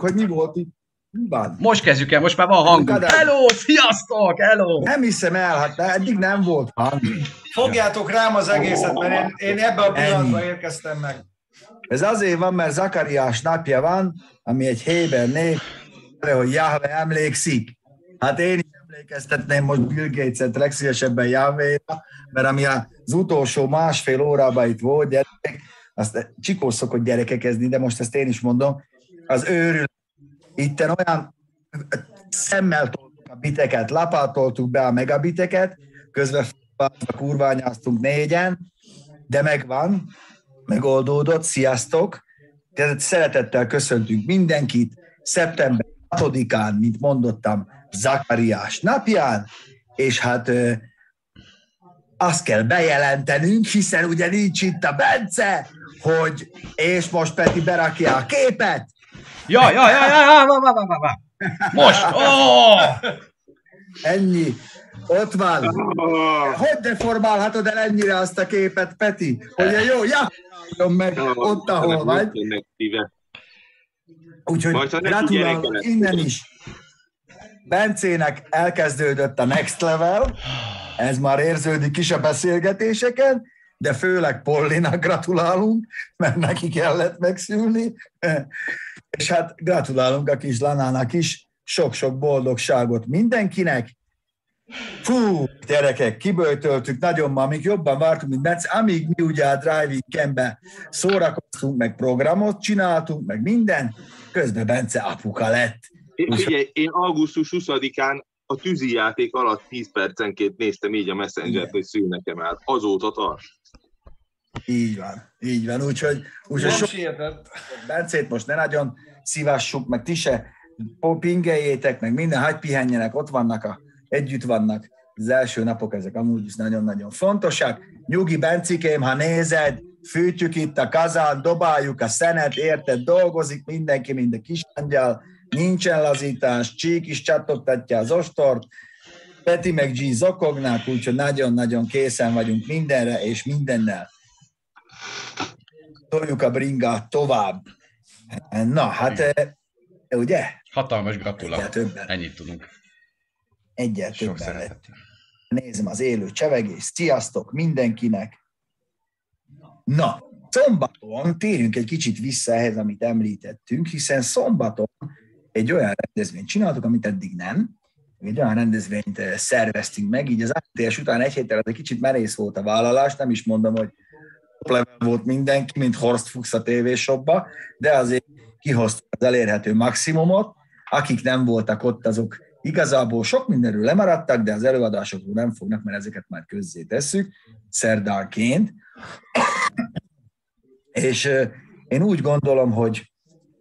hogy mi volt itt. Van. Most kezdjük el, most már van hangunk. Hello, sziasztok, hello! Nem hiszem el, hát eddig nem volt hang. Fogjátok rám az egészet, mert én, én ebbe a pillanatban érkeztem meg. Ez azért van, mert Zakariás napja van, ami egy Héber név, hogy Jahve emlékszik. Hát én is emlékeztetném most Bill Gates-et legszívesebben jahve mert ami az utolsó másfél órában itt volt, gyerek, azt csikós szokott gyerekekezni, de most ezt én is mondom, az őrül. Itten olyan szemmel toltuk a biteket, lapátoltuk be a megabiteket, közben kurványáztunk négyen, de megvan, megoldódott, sziasztok! Tehát szeretettel köszöntünk mindenkit, szeptember 6-án, mint mondottam, Zakariás napján, és hát azt kell bejelentenünk, hiszen ugye nincs itt a Bence, hogy és most Peti berakja a képet. Ja, ja, ja, ja, ja, va, va, va, va. Most, oh! Ennyi. Ott van. Hogy deformálhatod el ennyire azt a képet, Peti? Hogy a jó, ja, meg ott, ahol vagy. Úgyhogy gratulálok innen is. Bencének elkezdődött a next level, ez már érződik is a beszélgetéseken, de főleg Pollinak gratulálunk, mert neki kellett megszülni, és hát gratulálunk a kis Lanának is, sok-sok boldogságot mindenkinek, Fú, gyerekek, kiböjtöltük nagyon ma, amíg jobban vártunk, mint Metsz, amíg mi ugye a driving campbe szórakoztunk, meg programot csináltunk, meg minden, közben Bence apuka lett. Figyelj, én augusztus 20-án a tűzi játék alatt 10 percenként néztem így a messenger hogy szül nekem el. Azóta tart. Így van, így van. Úgyhogy, úgyhogy sok... Bencét most ne nagyon szívassuk, meg ti se pingeljétek, meg minden, hagyj pihenjenek, ott vannak a együtt vannak. Az első napok ezek amúgy is nagyon-nagyon fontosak. Nyugi Bencikém, ha nézed, fűtjük itt a kazán, dobáljuk a szenet, érted, dolgozik mindenki, minden kis angyal, nincsen lazítás, Csík is csatogtatja az ostort, Peti meg G zokognak, úgyhogy nagyon-nagyon készen vagyunk mindenre és mindennel. Toljuk a bringát tovább. Na, hát eh, ugye? Hatalmas gratulálok. Ennyit tudunk egyel többen lett. Nézem az élő csevegés, sziasztok mindenkinek! Na, szombaton térjünk egy kicsit vissza ehhez, amit említettünk, hiszen szombaton egy olyan rendezvényt csináltuk, amit eddig nem, egy olyan rendezvényt eh, szerveztünk meg, így az ATS után egy héttel egy kicsit merész volt a vállalás, nem is mondom, hogy level volt mindenki, mint Horst Fuchs a tévésokba, de azért kihozta az elérhető maximumot, akik nem voltak ott, azok Igazából sok mindenről lemaradtak, de az előadásokról nem fognak, mert ezeket már közzé tesszük, szerdánként. És én úgy gondolom, hogy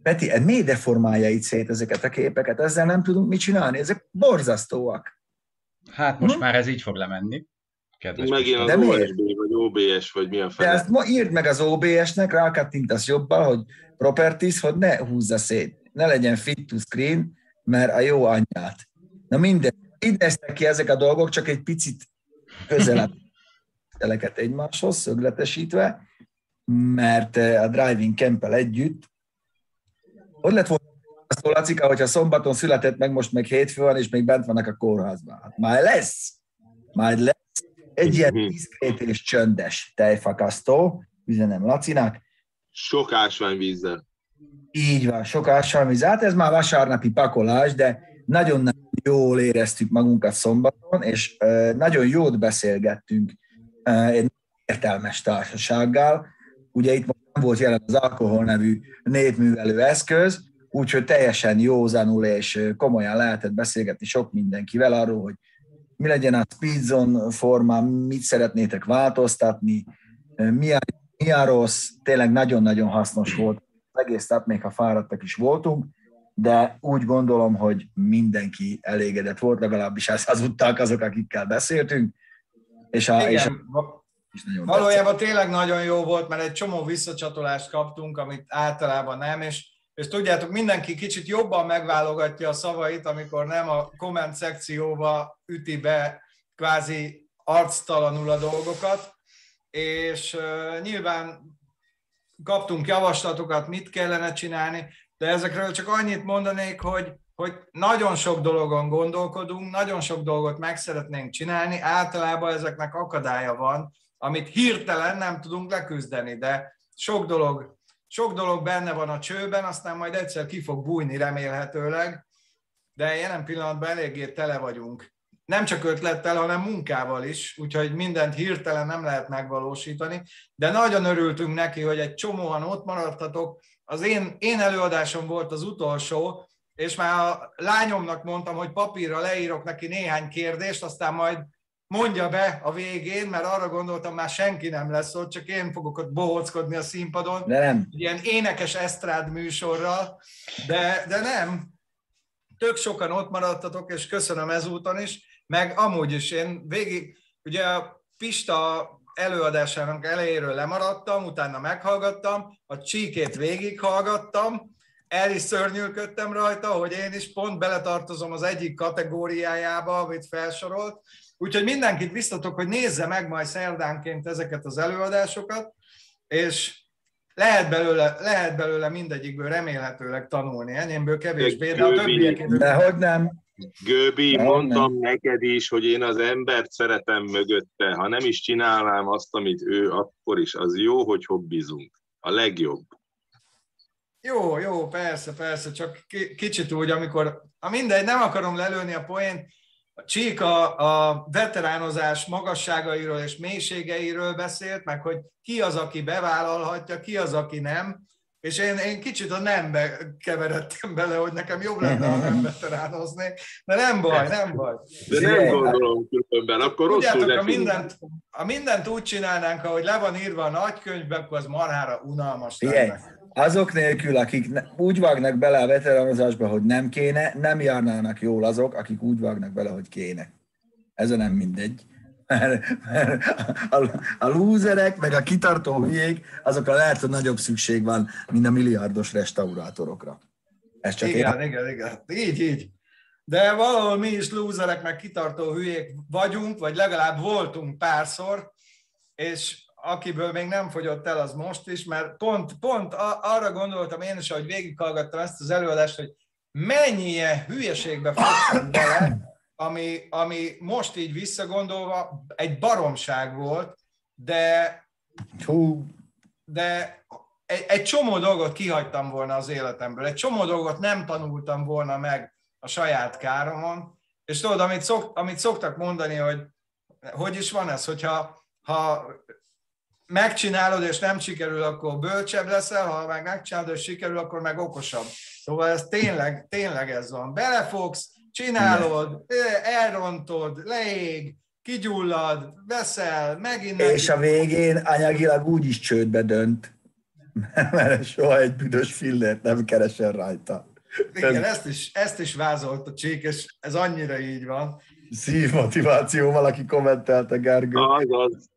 Peti, miért deformálja itt szét ezeket a képeket? Ezzel nem tudunk mit csinálni. Ezek borzasztóak. Hát most hm? már ez így fog lemenni. Kedves Megint az OSB, vagy OBS, vagy mi a fele. De ezt ma írd meg az OBS-nek, rákattintasz jobban, hogy properties, hogy ne húzza szét. Ne legyen fit to screen, mert a jó anyját. Na minden, ideztek ki ezek a dolgok, csak egy picit közelebb teleket egymáshoz, szögletesítve, mert eh, a driving campel együtt, hogy lett volna azt Lacika, hogyha szombaton született meg, most meg hétfő van, és még bent vannak a kórházban. Hát már lesz, majd lesz egy ilyen mhm. diszkrét és csöndes tejfakasztó, üzenem Lacinak. Sok ásványvízzel. Így van, sok ásványvíz. Hát ez már vasárnapi pakolás, de nagyon jól éreztük magunkat szombaton, és nagyon jót beszélgettünk egy értelmes társasággal. Ugye itt nem volt jelen az alkohol nevű népművelő eszköz, úgyhogy teljesen józanul és komolyan lehetett beszélgetni sok mindenkivel arról, hogy mi legyen a speedzone forma, mit szeretnétek változtatni, mi a, mi a rossz, tényleg nagyon-nagyon hasznos volt. Az egész nap, még ha fáradtak is voltunk, de úgy gondolom, hogy mindenki elégedett volt, legalábbis ezt hazudták azok, akikkel beszéltünk. És a, Igen. És a, és nagyon Valójában tetszett. tényleg nagyon jó volt, mert egy csomó visszacsatolást kaptunk, amit általában nem, és, és tudjátok, mindenki kicsit jobban megválogatja a szavait, amikor nem a komment szekcióba üti be kvázi arctalanul a dolgokat, és nyilván kaptunk javaslatokat, mit kellene csinálni, de ezekről csak annyit mondanék, hogy, hogy nagyon sok dologon gondolkodunk, nagyon sok dolgot meg szeretnénk csinálni, általában ezeknek akadálya van, amit hirtelen nem tudunk leküzdeni, de sok dolog, sok dolog benne van a csőben, aztán majd egyszer ki fog bújni remélhetőleg, de jelen pillanatban eléggé tele vagyunk. Nem csak ötlettel, hanem munkával is, úgyhogy mindent hirtelen nem lehet megvalósítani, de nagyon örültünk neki, hogy egy csomóan ott maradtatok. Az én, én előadásom volt az utolsó, és már a lányomnak mondtam, hogy papírra leírok neki néhány kérdést, aztán majd mondja be a végén, mert arra gondoltam, már senki nem lesz ott, csak én fogok ott bohóckodni a színpadon. De nem. Ilyen énekes esztrád műsorral, de, de nem. Tök sokan ott maradtatok, és köszönöm ezúton is, meg amúgy is én végig, ugye a Pista előadásának elejéről lemaradtam, utána meghallgattam, a csíkét végighallgattam, el is szörnyűködtem rajta, hogy én is pont beletartozom az egyik kategóriájába, amit felsorolt, Úgyhogy mindenkit biztatok, hogy nézze meg majd szerdánként ezeket az előadásokat, és lehet belőle, lehet belőle mindegyikből remélhetőleg tanulni. Enyémből kevésbé, de a többiekéből... De hogy nem? Göbi, de mondtam nem. neked is, hogy én az embert szeretem mögötte. Ha nem is csinálnám azt, amit ő, akkor is az jó, hogy hobbizunk. A legjobb. Jó, jó, persze, persze, csak kicsit úgy, amikor, a mindegy, nem akarom lelőni a poént, a Csík a, a veteránozás magasságairól és mélységeiről beszélt, meg hogy ki az, aki bevállalhatja, ki az, aki nem, és én, én kicsit a nembe keveredtem bele, hogy nekem jobb lenne, ha nem veteránozni, de nem baj, nem baj. De nem gondolom különben, akkor rosszul Tudjátok, a mindent, a mindent úgy csinálnánk, ahogy le van írva a nagykönyvben, akkor az marhára unalmas lenne azok nélkül, akik úgy vágnak bele a veteranozásba, hogy nem kéne, nem járnának jól azok, akik úgy vágnak bele, hogy kéne. Ez a nem mindegy. Mert, mert a, a lúzerek, meg a kitartó hülyék, azokra lehet, hogy nagyobb szükség van, mint a milliárdos restaurátorokra. Ez csak igen, én... igen, igen. Így, így. De valahol mi is lúzerek, meg kitartó hülyék vagyunk, vagy legalább voltunk párszor, és akiből még nem fogyott el, az most is, mert pont, pont arra gondoltam én is, hogy végighallgattam ezt az előadást, hogy mennyi ilyen hülyeségbe fogtam bele, ami, ami most így visszagondolva egy baromság volt, de, de egy, egy csomó dolgot kihagytam volna az életemből, egy csomó dolgot nem tanultam volna meg a saját káromon, és tudod, amit, szok, amit szoktak mondani, hogy hogy is van ez, hogyha ha megcsinálod, és nem sikerül, akkor bölcsebb leszel, ha meg megcsinálod, és sikerül, akkor meg okosabb. Szóval ez tényleg, tényleg ez van. Belefogsz, csinálod, elrontod, leég, kigyullad, veszel, megint... És a végén anyagilag úgy is csődbe dönt, mert soha egy büdös fillért nem keresel rajta. Igen, ezt is, ezt is vázolt a csík, és ez annyira így van. Szívmotiváció, valaki kommentelte, Gergő. Az, az.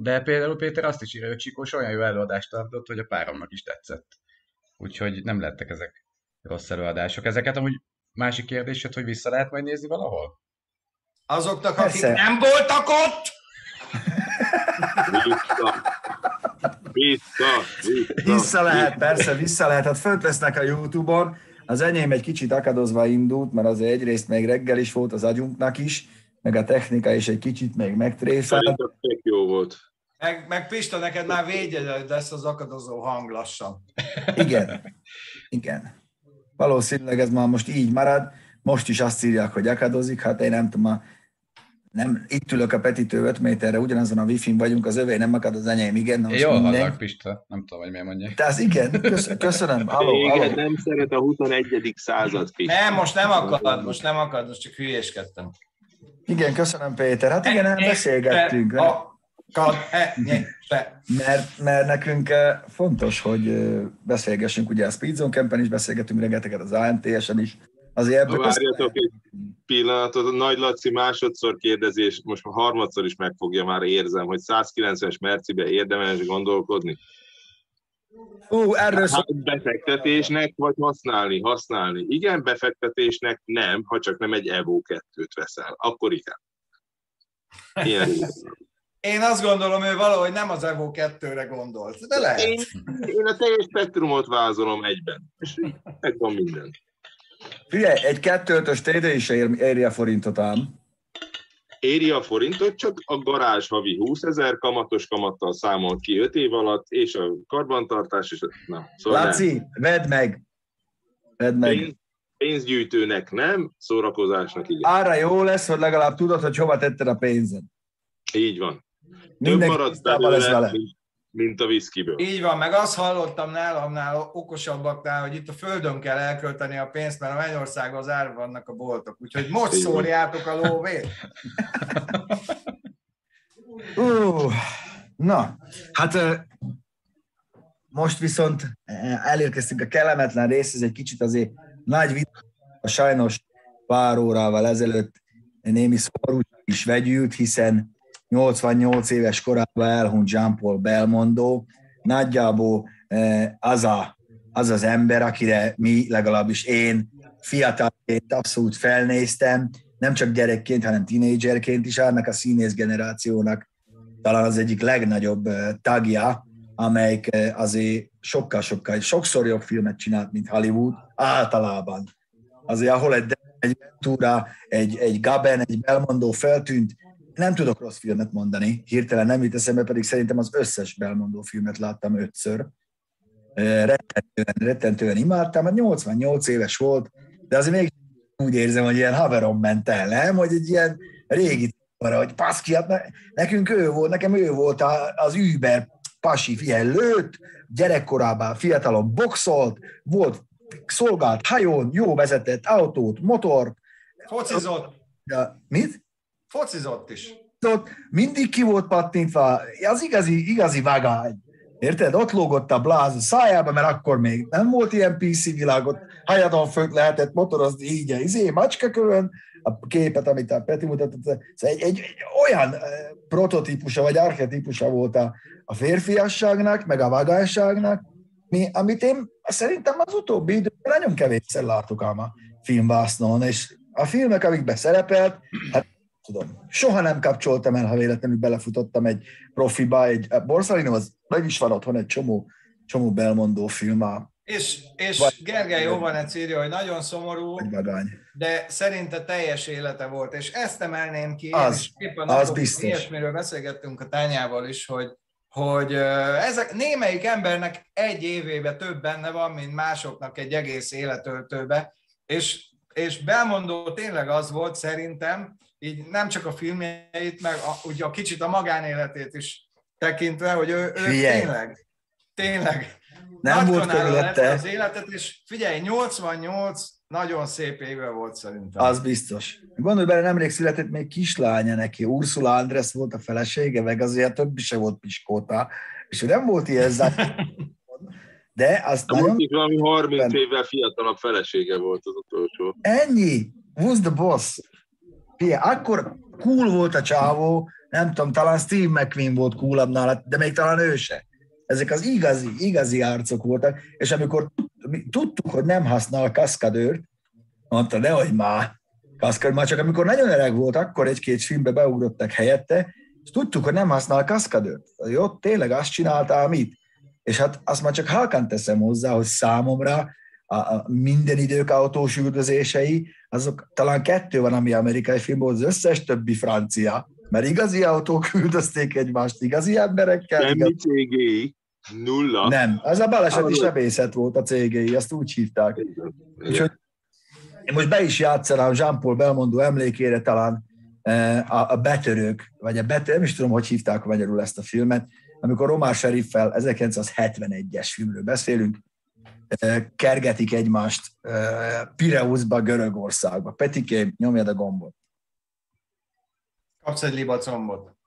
De például Péter azt is írja, hogy Csikós olyan jó előadást tartott, hogy a páromnak is tetszett. Úgyhogy nem lettek ezek rossz előadások. Ezeket amúgy másik kérdés, hogy vissza lehet majd nézni valahol? Azoknak, Persze. akik nem voltak ott? Vissza. Vissza, vissza. Vissza lehet, persze, vissza lehet. Hát fönt lesznek a Youtube-on. Az enyém egy kicsit akadozva indult, mert azért egyrészt még reggel is volt az agyunknak is, meg a technika is egy kicsit még megtréfel. Szerintem jó volt. Meg, meg Pista, neked már védjegyed lesz az akadozó hang lassan. Igen, igen. Valószínűleg ez már most így marad. Most is azt írják, hogy akadozik, hát én nem tudom, nem, itt ülök a Petitő 5 méterre, ugyanazon a wifi vagyunk, az övé nem akad, az enyém, igen. Na Jó hallak, Pista, nem tudom, hogy miért mondja. Te az igen, köszönöm. Halló, igen, halló. nem szeret a 21. század, Pista. Nem, most nem akad, most nem akad, most csak hülyéskedtem. Igen, köszönöm Péter. Hát igen, hát beszélgettünk. Mert, mert nekünk fontos, hogy beszélgessünk, ugye a Speedzone Campen is beszélgetünk rengeteget, az ANTS-en is. Azért ebből Várjatok egy pillanatot, a Nagy Laci másodszor kérdezés, most már harmadszor is megfogja, már érzem, hogy 190-es Mercibe érdemes gondolkodni. Ú, erről szó... Hát befektetésnek, vagy használni? Használni. Igen, befektetésnek nem, ha csak nem egy Evo 2-t veszel. Akkor igen. Ilyen Én azt gondolom, ő valahogy nem az Evo 2-re gondolt, de lehet. Én, én a teljes spektrumot vázolom egyben. És megvan minden. Figyelj, egy 2-5-ös TD is ér, éri a forintot ám. Éri a forintot, csak a garázs havi 20 ezer kamatos kamattal számolt ki 5 év alatt, és a karbantartás, és na, szóval Laci, nem. vedd meg! Vedd meg! Pénz, pénzgyűjtőnek nem, szórakozásnak igen. Ára jó lesz, hogy legalább tudod, hogy hova tetted a pénzed. Így van. Több marad belőle, vele. Mint, mint a viszkiből. Így van, meg azt hallottam nálamnál okosabbaknál, hogy itt a földön kell elkölteni a pénzt, mert a Mennyországban az ár vannak a boltok. Úgyhogy most szórjátok a lóvét. uh, na, hát most viszont elérkeztünk a kellemetlen rész, ez egy kicsit azért nagy vita, sajnos pár órával ezelőtt némi szomorúság is vegyült, hiszen 88 éves korában elhunyt Jean-Paul Belmondo, nagyjából eh, az, a, az az ember, akire mi, legalábbis én fiatalként abszolút felnéztem, nem csak gyerekként, hanem tínédzserként is, annak a színész generációnak talán az egyik legnagyobb eh, tagja, amelyik eh, azért sokkal-sokkal, sokszor jobb filmet csinált, mint Hollywood, általában. Azért ahol egy, egy Ventura, egy, egy Gaben, egy Belmondo feltűnt, nem tudok rossz filmet mondani, hirtelen nem jut eszembe, pedig szerintem az összes Belmondó filmet láttam ötször. Rettentően, rettentően imádtam, mert 88 éves volt, de azért még úgy érzem, hogy ilyen haverom ment el, nem? Hogy egy ilyen régi arra, hogy paszki, hát ne, nekünk ő volt, nekem ő volt az Uber pasi, figyelj, lőtt, gyerekkorában fiatalon boxolt, volt szolgált hajón, jó vezetett autót, motort. Focizott. Ja, mit? Focizott is. Ott mindig ki volt pattintva, az igazi, igazi vagány. Érted? Ott lógott a bláz a szájába, mert akkor még nem volt ilyen PC világot, hajadon fönt lehetett motorozni így, izé, macskakövön, a képet, amit a Peti mutatott, szóval egy, egy, egy olyan eh, prototípusa vagy archetípusa volt a, a férfiasságnak, meg a vagányságnak, mi, amit én szerintem az utóbbi időben nagyon kevésszer látok ám a filmvásznon, és a filmek, amikben szerepelt, hát tudom, soha nem kapcsoltam el, ha véletlenül belefutottam egy profiba, egy Borsalino, az meg is van otthon egy csomó, csomó belmondó film. És, és Vagy, Gergely Jóvanec írja, hogy nagyon szomorú, de szerinte teljes élete volt, és ezt emelném ki, az, és éppen az biztos. ilyesmiről beszélgettünk a tányával is, hogy, hogy ezek némelyik embernek egy évébe több benne van, mint másoknak egy egész életöltőbe, és, és Belmondó tényleg az volt szerintem, így nem csak a filmjeit, meg a, ugye a kicsit a magánéletét is tekintve, hogy ő, ő tényleg, tényleg nem volt körülötte. az életet, és figyelj, 88 nagyon szép éve volt szerintem. Az biztos. Gondolj bele, nemrég született még kislánya neki, Ursula Andress volt a felesége, meg azért többi se volt piskóta, és ő nem volt ilyen de azt nagyon... Most valami 30 évvel fiatalabb felesége volt az utolsó. Ennyi! Who's the boss? Fie, akkor cool volt a csávó, nem tudom, talán Steve McQueen volt coolabb nála, de még talán ő se. Ezek az igazi, igazi arcok voltak, és amikor tudtuk, hogy nem használ kaszkadőrt, mondta, nehogy már, kaszkadőr, már csak amikor nagyon öreg volt, akkor egy-két filmbe beugrottak helyette, és tudtuk, hogy nem használ kaszkadőrt. Jó, tényleg azt csinálta, amit. És hát azt már csak halkan teszem hozzá, hogy számomra a, minden idők autós üldözései, azok talán kettő van, ami amerikai film volt, az összes többi francia, mert igazi autók üldözték egymást, igazi emberekkel. Nem igaz... CGI, nulla. Nem, az a baleseti sebészet volt a CGI, azt úgy hívták. Úgyhogy én most be is játszanám Jean-Paul Belmondo emlékére talán eh, a, a Betörők, vagy a Betörők, nem is tudom, hogy hívták magyarul ezt a filmet, amikor Romár Sheriffel 1971-es filmről beszélünk, kergetik egymást Pireuszba, Görögországba. Petikém, nyomjad a gombot. Kapsz egy libacombot.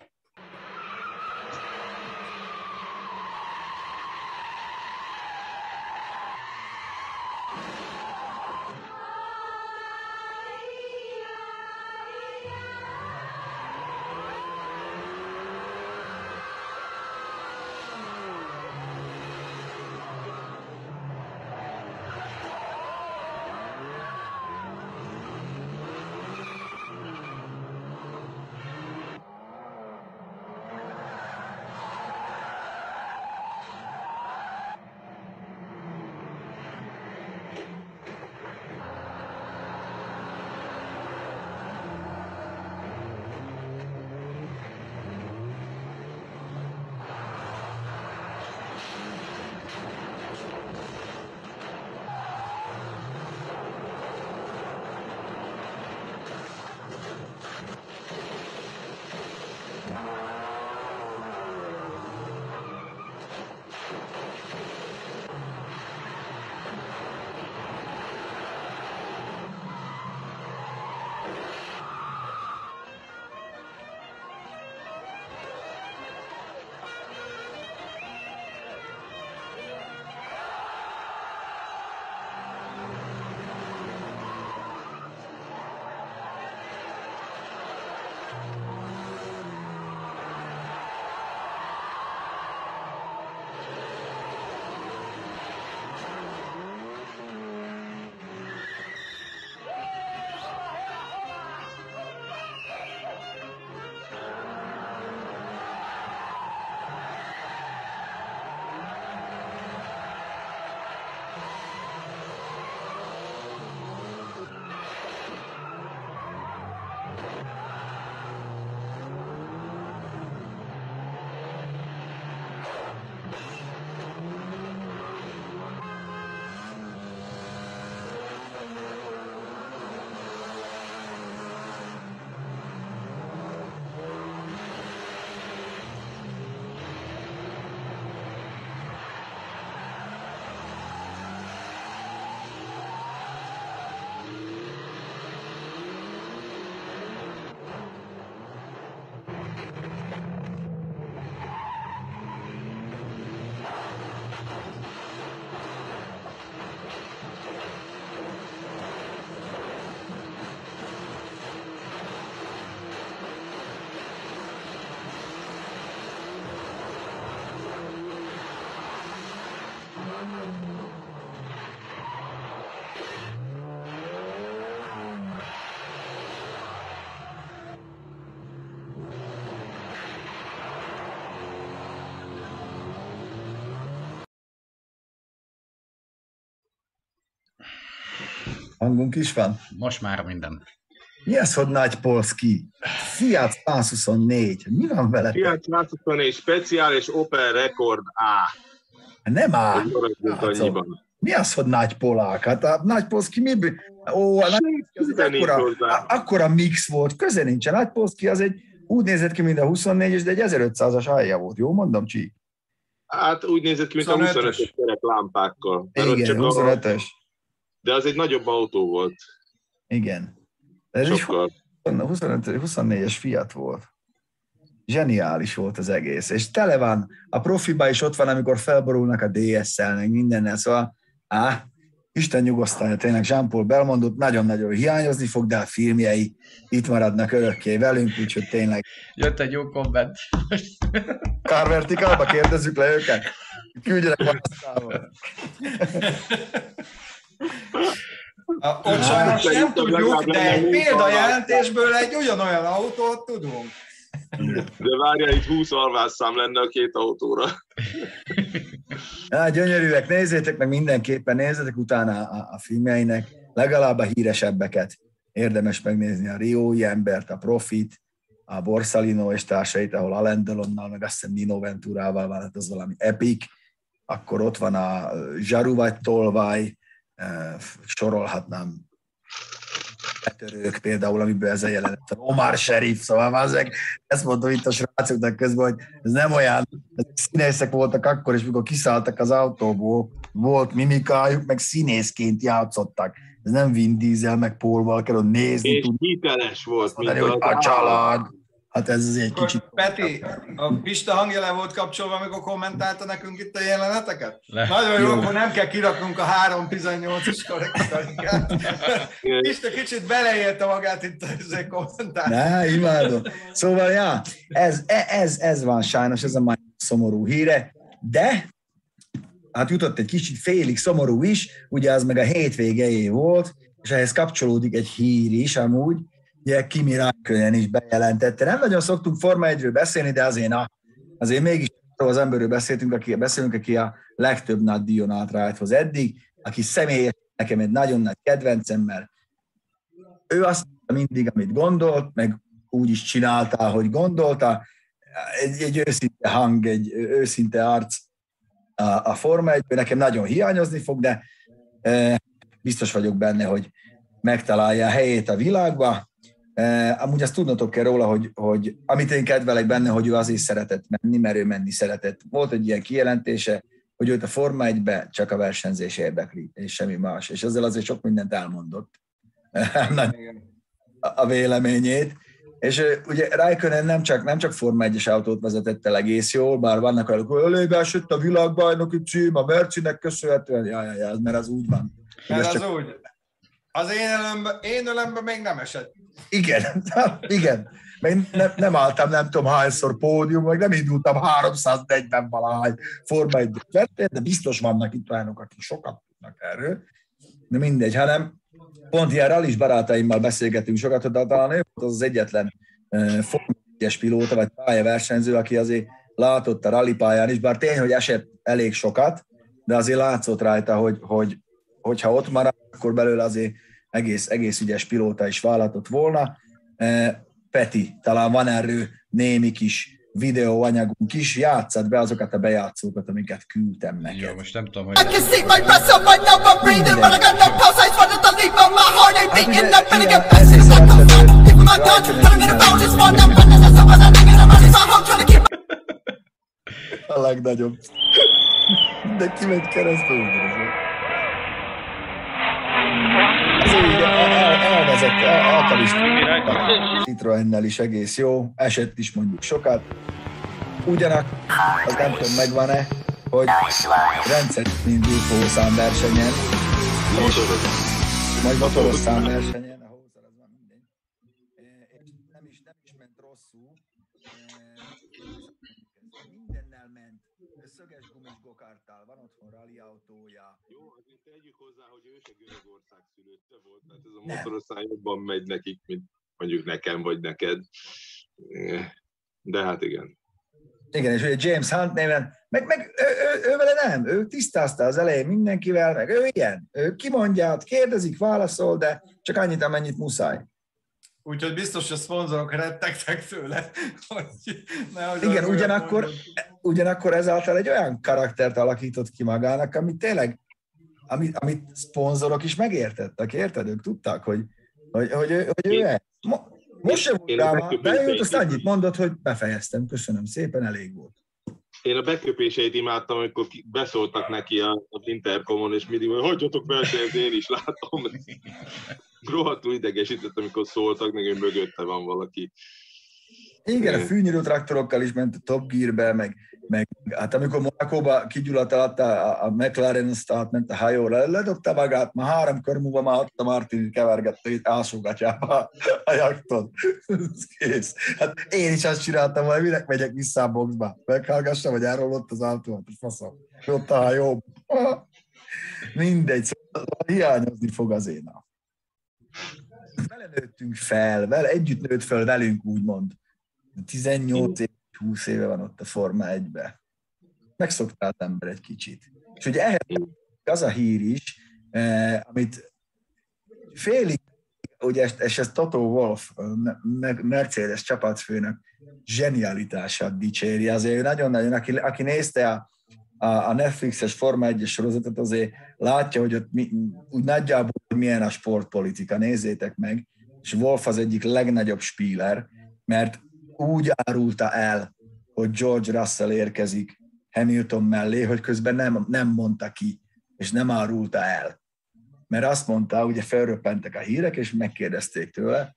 Hangunk is van? Most már minden. Mi az, hogy nagy Polski? Fiat 124. Mi van vele? Fiat 124 speciál és Opel Record A. Nem annyiban. Mi az, hogy nagy polák? Hát a nagy polszki mi? Ó, a nagy az egy akkora, a- akkora mix volt, köze nincs. A nagy polszki az egy úgy nézett ki, mint a 24-es, de egy 1500-as alja volt. Jó mondom, Csík? Hát úgy nézett ki, mint a 25-ös. 25-ös kerek lámpákkal. Mert ott Igen, csak a- 25-ös. De az egy nagyobb autó volt. Igen. De ez is Sokkal. 25, 24-es Fiat volt. Zseniális volt az egész. És tele van, a profiba is ott van, amikor felborulnak a DS-szel, meg mindennel, szóval á, Isten nyugosztalja, tényleg Jean-Paul Belmondot nagyon-nagyon hiányozni fog, de a filmjei itt maradnak örökké velünk, úgyhogy tényleg Jött egy jó komment. Kárvertikálba kérdezzük le őket. Küldjenek választával. A, ott sajnos nem tudjuk, de példajelentésből egy ugyanolyan autót tudunk. De várjál, itt 20 alvásszám lenne a két autóra. Á, gyönyörűek, nézzétek meg mindenképpen, nézzetek utána a, a filmjeinek, legalább a híresebbeket. Érdemes megnézni a Riói embert, a Profit, a Borsalino és társait, ahol Alain Delonnal, meg azt hiszem Nino Venturával van, hát az valami epic. Akkor ott van a Zsaru vagy Tolvaj, sorolhatnám betörők például, amiből ez a jelenet, Omar Sheriff, szóval ezek, ezt mondom itt a srácoknak közben, hogy ez nem olyan, ezek színészek voltak akkor is, mikor kiszálltak az autóból, volt mimikájuk, meg színészként játszottak. Ez nem Vin Diesel, meg Paul Walker, hogy nézni És tudni, hiteles volt, mondani, hogy a család. Hát ez azért egy kicsit... Peti, a Pista hangja le volt kapcsolva, amikor kommentálta nekünk itt a jeleneteket? Le. Nagyon jó, Jó. akkor nem kell kiraknunk a 3.18-as korrektorikát. Pista kicsit beleérte magát itt az kommentálni. Ne, imádom. Szóval, ja, ez, e- ez, ez van sajnos, ez a mai szomorú híre, de hát jutott egy kicsit félig szomorú is, ugye az meg a hétvégejé volt, és ehhez kapcsolódik egy hír is amúgy, ugye Kimi Räikkönen is bejelentette. Nem nagyon szoktunk Forma 1 beszélni, de azért, na, azért mégis az emberről beszéltünk, aki, beszélünk, aki a legtöbb nagy díjon állt rajthoz eddig, aki személyes, nekem egy nagyon nagy kedvencem, mert ő azt mindig, amit gondolt, meg úgy is csinálta, ahogy gondolta. Egy, egy őszinte hang, egy őszinte arc a, a Forma 1 nekem nagyon hiányozni fog, de e, biztos vagyok benne, hogy megtalálja a helyét a világba. Amúgy azt tudnotok kell róla, hogy, hogy amit én kedvelek benne, hogy ő azért szeretett menni, mert ő menni szeretett. Volt egy ilyen kijelentése, hogy őt a Forma 1 csak a versenyzés érdekli, és semmi más. És ezzel azért sok mindent elmondott. A véleményét. És ugye Raikkonen nem csak, nem csak Forma 1-es autót vezetett el egész jól, bár vannak olyanok, hogy elég esett a világbajnoki cím, a Mercinek köszönhetően, ja, ja, ja, mert az úgy van. Mert az csak, úgy. Az én ölembe, én ölembe még nem esett. Igen, igen. Én nem, nem álltam nem tudom hányszor pódium, meg nem indultam 340 valahány Forma 1 de biztos vannak itt olyanok, akik sokat tudnak erről. De mindegy, hanem pont ilyen rallis barátaimmal beszélgetünk sokat, de talán az, az egyetlen uh, Forma 1-es pilóta, vagy pályaversenyző, aki azért látott a rally pályán is, bár tény, hogy esett elég sokat, de azért látszott rajta, hogy, hogy hogyha ott marad, akkor belőle azért egész, egész ügyes pilóta is vállalhatott volna. Eh, Peti, talán van erről némi kis videóanyagunk is, játszad be azokat a bejátszókat, amiket küldtem Jó, neked. most nem tudom, I hogy... can see my breath right now, I'm breathing, but I got no pulse. I just wanted to leave, but my heart ain't beating. I'm gonna get past it. What the fuck? Me my gun, telling me about this one. I'm running as someone I'm thinking I'm running, so I'm trying to keep A legnagyobb. Mindenki megy keresztül. ugyanaz. Azért így el- el- elkalisztálta. Citroennel is egész jó, esett is mondjuk sokat. Ugyanak, az nem tudom megvan-e, hogy rendszer indul hószámversenyen, Motoros. majd motoros számversenyen, ő se Görögország szülötte volt, tehát ez a Nem. motorosztály jobban megy nekik, mint mondjuk nekem vagy neked. De hát igen. Igen, és ugye James Hunt néven, meg, meg ő, ő, ő, vele nem, ő tisztázta az elején mindenkivel, meg ő ilyen, ő kimondja, kérdezik, válaszol, de csak annyit, amennyit muszáj. Úgyhogy biztos, hogy a szponzorok rettegtek tőle. Hogy nehogy Igen, ugyanakkor, ugyanakkor ezáltal egy olyan karaktert alakított ki magának, amit tényleg, amit, amit szponzorok is megértettek, érted? Ők tudták, hogy, hogy, hogy, hogy, ő ez. Most sem volt rá, ő azt annyit mondott, hogy befejeztem, köszönöm szépen, elég volt. Én a beköpéseit imádtam, amikor beszóltak neki a, a Intercomon, és mindig, hogy hagyjatok befejezni, én is látom. Rohadtul idegesített, amikor szóltak, meg mögötte van valaki. Igen, a fűnyíró traktorokkal is ment a Top Gear-be, meg, meg hát amikor Monakóba kigyulladt alatt a, a McLaren start ment a hajóra, ledobta magát, ma három kör múlva már ott a Martin kevergette itt alsógatjába a, jakton. Kész. Hát én is azt csináltam, hogy minek megyek vissza a boxba. Meghallgassam, hogy erről ott az autó, és faszom. Ott a hajó. Mindegy, szóval hiányozni fog az én. Vele nőttünk fel, vele együtt nőtt fel velünk, úgymond 18 év, 20 éve van ott a Forma 1-be. Megszoktál az ember egy kicsit. És ugye ehhez az a hír is, eh, amit félig, ugye, és ez Toto Wolf, Mercedes csapatfőnök zsenialitását dicséri. Azért nagyon-nagyon, aki, aki nézte a, a, a Netflixes Forma 1 sorozatot, azért látja, hogy ott mi, úgy nagyjából milyen a sportpolitika, nézzétek meg. És Wolf az egyik legnagyobb spíler, mert úgy árulta el, hogy George Russell érkezik Hamilton mellé, hogy közben nem, nem mondta ki, és nem árulta el. Mert azt mondta, ugye felröppentek a hírek, és megkérdezték tőle,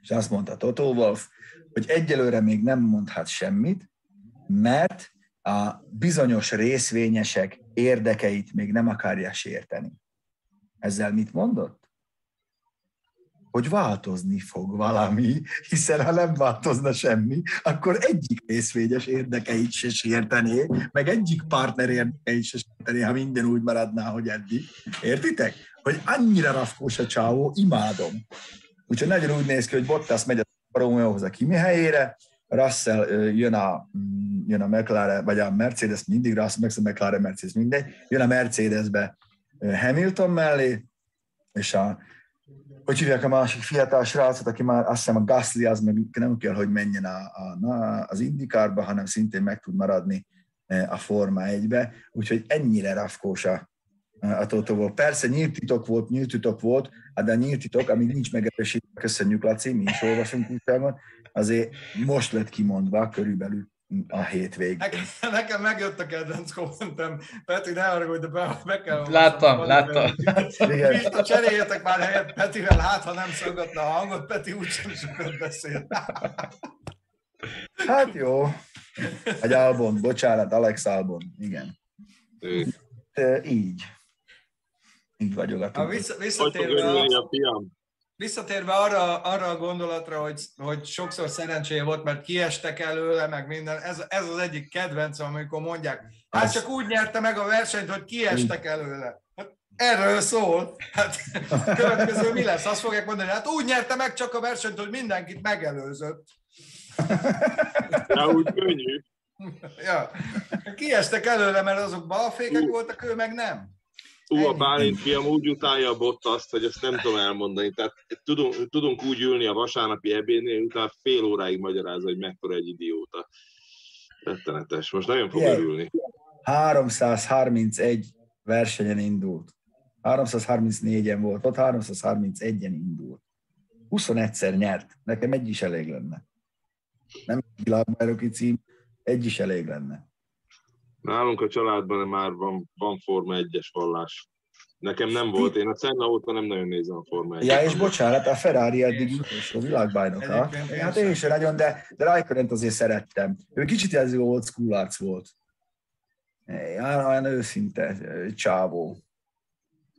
és azt mondta Toto Wolf, hogy egyelőre még nem mondhat semmit, mert a bizonyos részvényesek érdekeit még nem akarja sérteni. Ezzel mit mondott? Hogy változni fog valami, hiszen ha nem változna semmi, akkor egyik részvényes érdekeit se sértené, meg egyik partner érdekeit se sértené, ha minden úgy maradná, hogy eddig. Értitek? Hogy annyira rafkós a csávó, imádom. Úgyhogy nagyon úgy néz ki, hogy Bottas megy a Romeohoz a Kimi helyére, Russell jön a, mm, jön a McLaren, vagy a Mercedes, mindig Russell, McLaren, Mercedes, mindegy, jön a Mercedesbe Hamilton mellé, és a hogy hívják a másik fiatal srácot, aki már azt hiszem a Gasly, az meg nem kell, hogy menjen a, a, na, az indikárba, hanem szintén meg tud maradni e, a Forma 1-be, úgyhogy ennyire rafkós a, a Toto volt. Persze nyílt titok volt, nyílt titok volt, hát de a nyílt titok, amíg nincs megerősítve, köszönjük Laci, mi is olvasunk újságon, azért most lett kimondva körülbelül a hétvég. Nekem, nekem megjött a kedvenc kommentem. Peti, ne arra, de be, be kell... Láttam, láttam. Igen. Cseréljetek már helyet Petivel, hát ha nem szolgatna a hangot, Peti úgysem sokat beszél. Hát jó. Egy Albon, bocsánat, Alex Albon, igen. így. Így vagyok a vissza, Visszatérve a... fiam? Visszatérve arra, arra a gondolatra, hogy, hogy sokszor szerencséje volt, mert kiestek előle, meg minden, ez, ez az egyik kedvencem, amikor mondják, hát csak úgy nyerte meg a versenyt, hogy kiestek előle. Hát erről szól. Hát következő mi lesz? Azt fogják mondani, hát úgy nyerte meg csak a versenyt, hogy mindenkit megelőzött. Ja, úgy könnyű. Ja. Kiestek előle, mert azok balfékek voltak, ő meg nem. Ú, a Bálint fiam úgy utálja a azt, hogy ezt nem tudom elmondani. Tehát tudunk, tudunk úgy ülni a vasárnapi ebédnél, utána fél óráig magyarázza, hogy mekkora egy idióta. Rettenetes. Most nagyon fog yeah. örülni. 331 versenyen indult. 334-en volt, ott 331-en indult. 21-szer nyert. Nekem egy is elég lenne. Nem világbajnoki cím, egy is elég lenne. Nálunk a családban már van, van Forma 1-es vallás. Nekem nem volt, én a Senna óta nem nagyon nézem a Forma 1 Ja, és bocsánat, a Ferrari eddig utolsó világbajnoka. Hát én is nagyon, de, de Raikkonent azért szerettem. Ő kicsit ez old school arc volt. Ja, olyan őszinte csávó.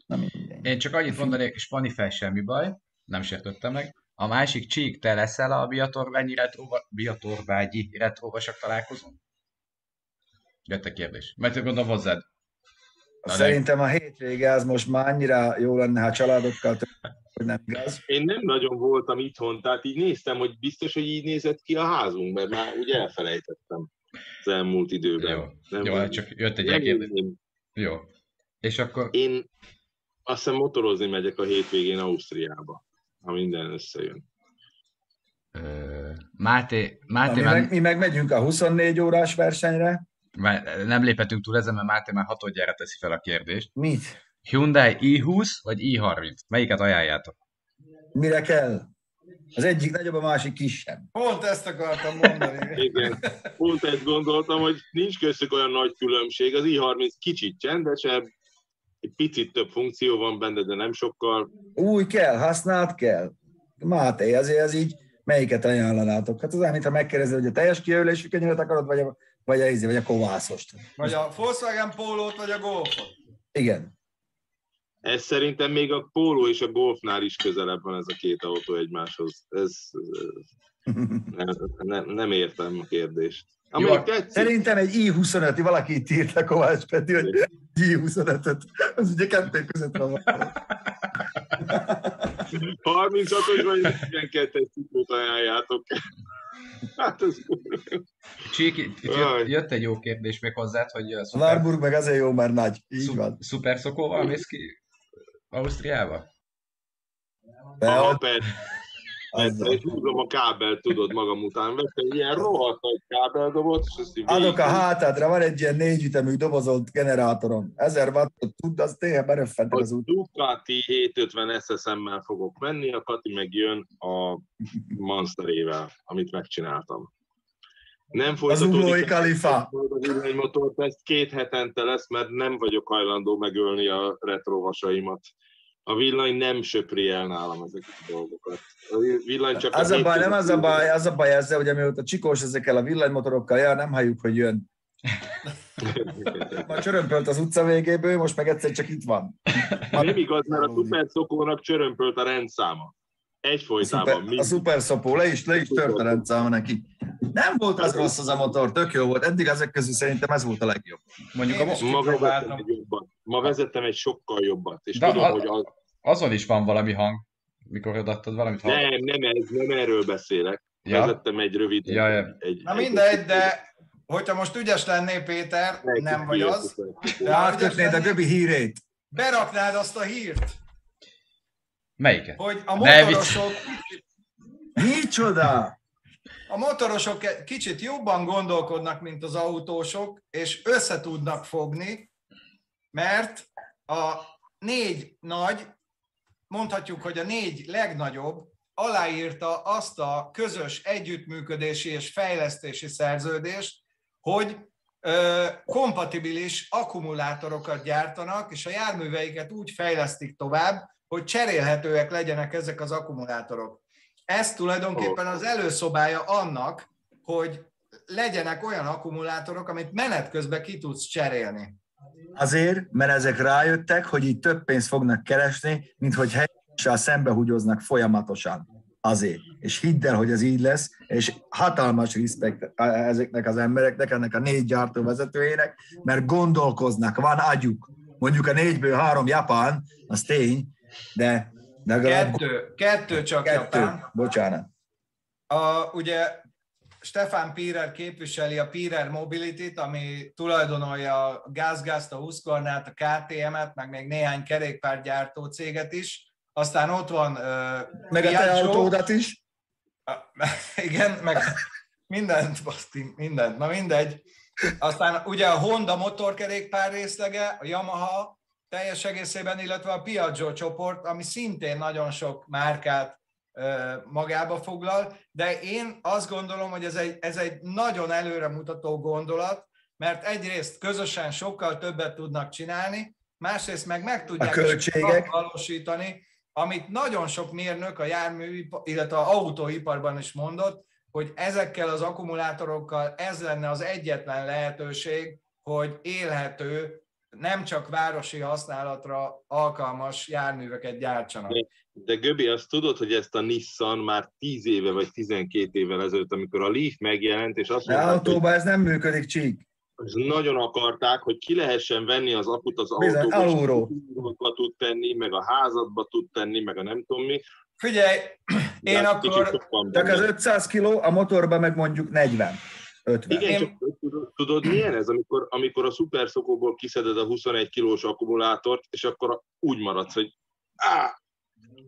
Na minden. Én csak annyit mondanék, és Fanny fel semmi baj, nem sértöttem meg. A másik csík, te leszel a Biatorványi retro, Biatorvágyi retrovasak találkozón? Jött a kérdés. Mert gondolom hozzád. Na, Szerintem a hétvége az most már annyira jó lenne, ha családokkal hogy nem igaz. Én nem nagyon voltam itthon, tehát így néztem, hogy biztos, hogy így nézett ki a házunk, mert már úgy elfelejtettem. az elmúlt időben. Jó, Nem, jó hát csak jött egy kérdés. Jó. És akkor Én azt hiszem motorozni megyek a hétvégén Ausztriába, ha minden összejön. ö, Máté, Na, Máté mi, már, meg, mi meg megyünk a 24 órás versenyre. Már nem léphetünk túl ezen, mert Máté már hatodjára teszi fel a kérdést. Mit? Hyundai i20 vagy i30? Melyiket ajánljátok? Mire kell? Az egyik nagyobb, a másik kisebb. Pont ezt akartam mondani. Igen, pont ezt gondoltam, hogy nincs köztük olyan nagy különbség. Az i30 kicsit csendesebb, egy picit több funkció van benne, de nem sokkal. Új kell, használt kell. Máté, ezért ez így, melyiket ajánlanátok? Hát az mintha megkérdezed, hogy a teljes kijelölésű kenyeret akarod, vagy a, vagy a, ízé, vagy a kovászost. Vagy a Volkswagen Pólót, vagy a Golfot. Igen. Ez szerintem még a Polo és a Golfnál is közelebb van ez a két autó egymáshoz. Ez, ez nem, nem, nem értem a kérdést. Amelyik Jó, tetszik, Szerintem egy i25, valaki itt írt le Kovács Peti, hogy i25-öt, az ugye kettő között van. 36-os vagy 42-es ciklut ajánljátok. Hát ez... Csík, jött, egy jó kérdés még hozzád, hogy a A szuper, Warburg meg azért jó, mert nagy. Így van. szu, szuper szokóval mész ki Ausztriába? De Aha, ott, és húzom a kábelt, tudod, magam után. Vettem ilyen rohadt nagy kábeldobot, és ezt így Adok a hátadra, van egy ilyen négyütemű dobozolt generátorom. 1000 wattot tud, az tényleg beröffentek A az út. Ducati 750 SSM-mel fogok menni, a Kati meg jön a Monsterével, amit megcsináltam. Nem Az folytatódik uglói kalifa. a villanymotort, ez két hetente lesz, mert nem vagyok hajlandó megölni a retrovasaimat. A villany nem söpri el nálam ezeket a dolgokat. A villany csak Az a baj, nem az a baj, az a baj ezzel, hogy amióta Csikós ezekkel a villanymotorokkal jár, nem halljuk, hogy jön. Ma csörömpölt az utca végéből, most meg egyszer csak itt van. Nem igaz, mert a szuper szokónak csörömpölt a rendszáma. Egyfolytában. szuper, a mindig. szuper szopó, le is, le is tört a rendszáma neki. Nem volt az rossz az a motor, tök jó volt. Eddig ezek közül szerintem ez volt a legjobb. Mondjuk a, Ma vezettem egy jobbat. Ma vezettem egy sokkal jobbat. És De tudom, a- hogy az... azon is van valami hang, mikor odaadtad valamit hall. Nem, nem, ez, nem erről beszélek. Ja. Vezettem egy rövid... Ja, ja. Egy, Na egy- mindegy, de hogyha most ügyes lennél, Péter, egy- nem vagy az, de ha a Göbi hírét. beraknád azt a hírt, Melyiket? hogy a motorosok, Micsoda? a motorosok kicsit jobban gondolkodnak, mint az autósok, és össze tudnak fogni, mert a négy nagy, mondhatjuk, hogy a négy legnagyobb aláírta azt a közös együttműködési és fejlesztési szerződést, hogy ö, kompatibilis akkumulátorokat gyártanak, és a járműveiket úgy fejlesztik tovább, hogy cserélhetőek legyenek ezek az akkumulátorok. Ez tulajdonképpen az előszobája annak, hogy legyenek olyan akkumulátorok, amit menet közben ki tudsz cserélni. Azért, mert ezek rájöttek, hogy így több pénzt fognak keresni, mint hogy helyesen szembehúgyoznak folyamatosan. Azért. És hidd el, hogy ez így lesz, és hatalmas respekt ezeknek az embereknek, ennek a négy gyártó vezetőjének, mert gondolkoznak, van agyuk. Mondjuk a négyből három japán, az tény, de legalább Kettő, kettő csak kettő. Japán. Bocsánat. A, ugye Stefan Pirer képviseli a Pirer Mobility-t, ami tulajdonolja a GázGázt, a Husqvarnát, a KTM-et, meg még néhány kerékpárgyártó céget is. Aztán ott van uh, Meg a te autódat is. igen, meg mindent, baszti, mindent, na mindegy. Aztán ugye a Honda motorkerékpár részlege, a Yamaha teljes egészében, illetve a Piaggio csoport, ami szintén nagyon sok márkát magába foglal, de én azt gondolom, hogy ez egy, ez egy nagyon előremutató gondolat, mert egyrészt közösen sokkal többet tudnak csinálni, másrészt meg meg tudják A valósítani, amit nagyon sok mérnök a jármű, illetve a autóiparban is mondott, hogy ezekkel az akkumulátorokkal ez lenne az egyetlen lehetőség, hogy élhető, nem csak városi használatra alkalmas járműveket gyártsanak. De Göbi, azt tudod, hogy ezt a Nissan már 10 éve vagy 12 évvel ezelőtt, amikor a Leaf megjelent, és azt De mondták, hogy autóban ez nem működik, csík. és nagyon akarták, hogy ki lehessen venni az akut az Bizony, autóba, tud tenni, meg a házadba tud tenni, meg a nem tudom mi. Figyelj, De én hát kicsit akkor Csak az 500 kiló, a motorban meg mondjuk 40. 50. Igen, Én- csak tudod, milyen ez, amikor, amikor a szuperszokóból kiszeded a 21 kilós akkumulátort, és akkor úgy maradsz, hogy á,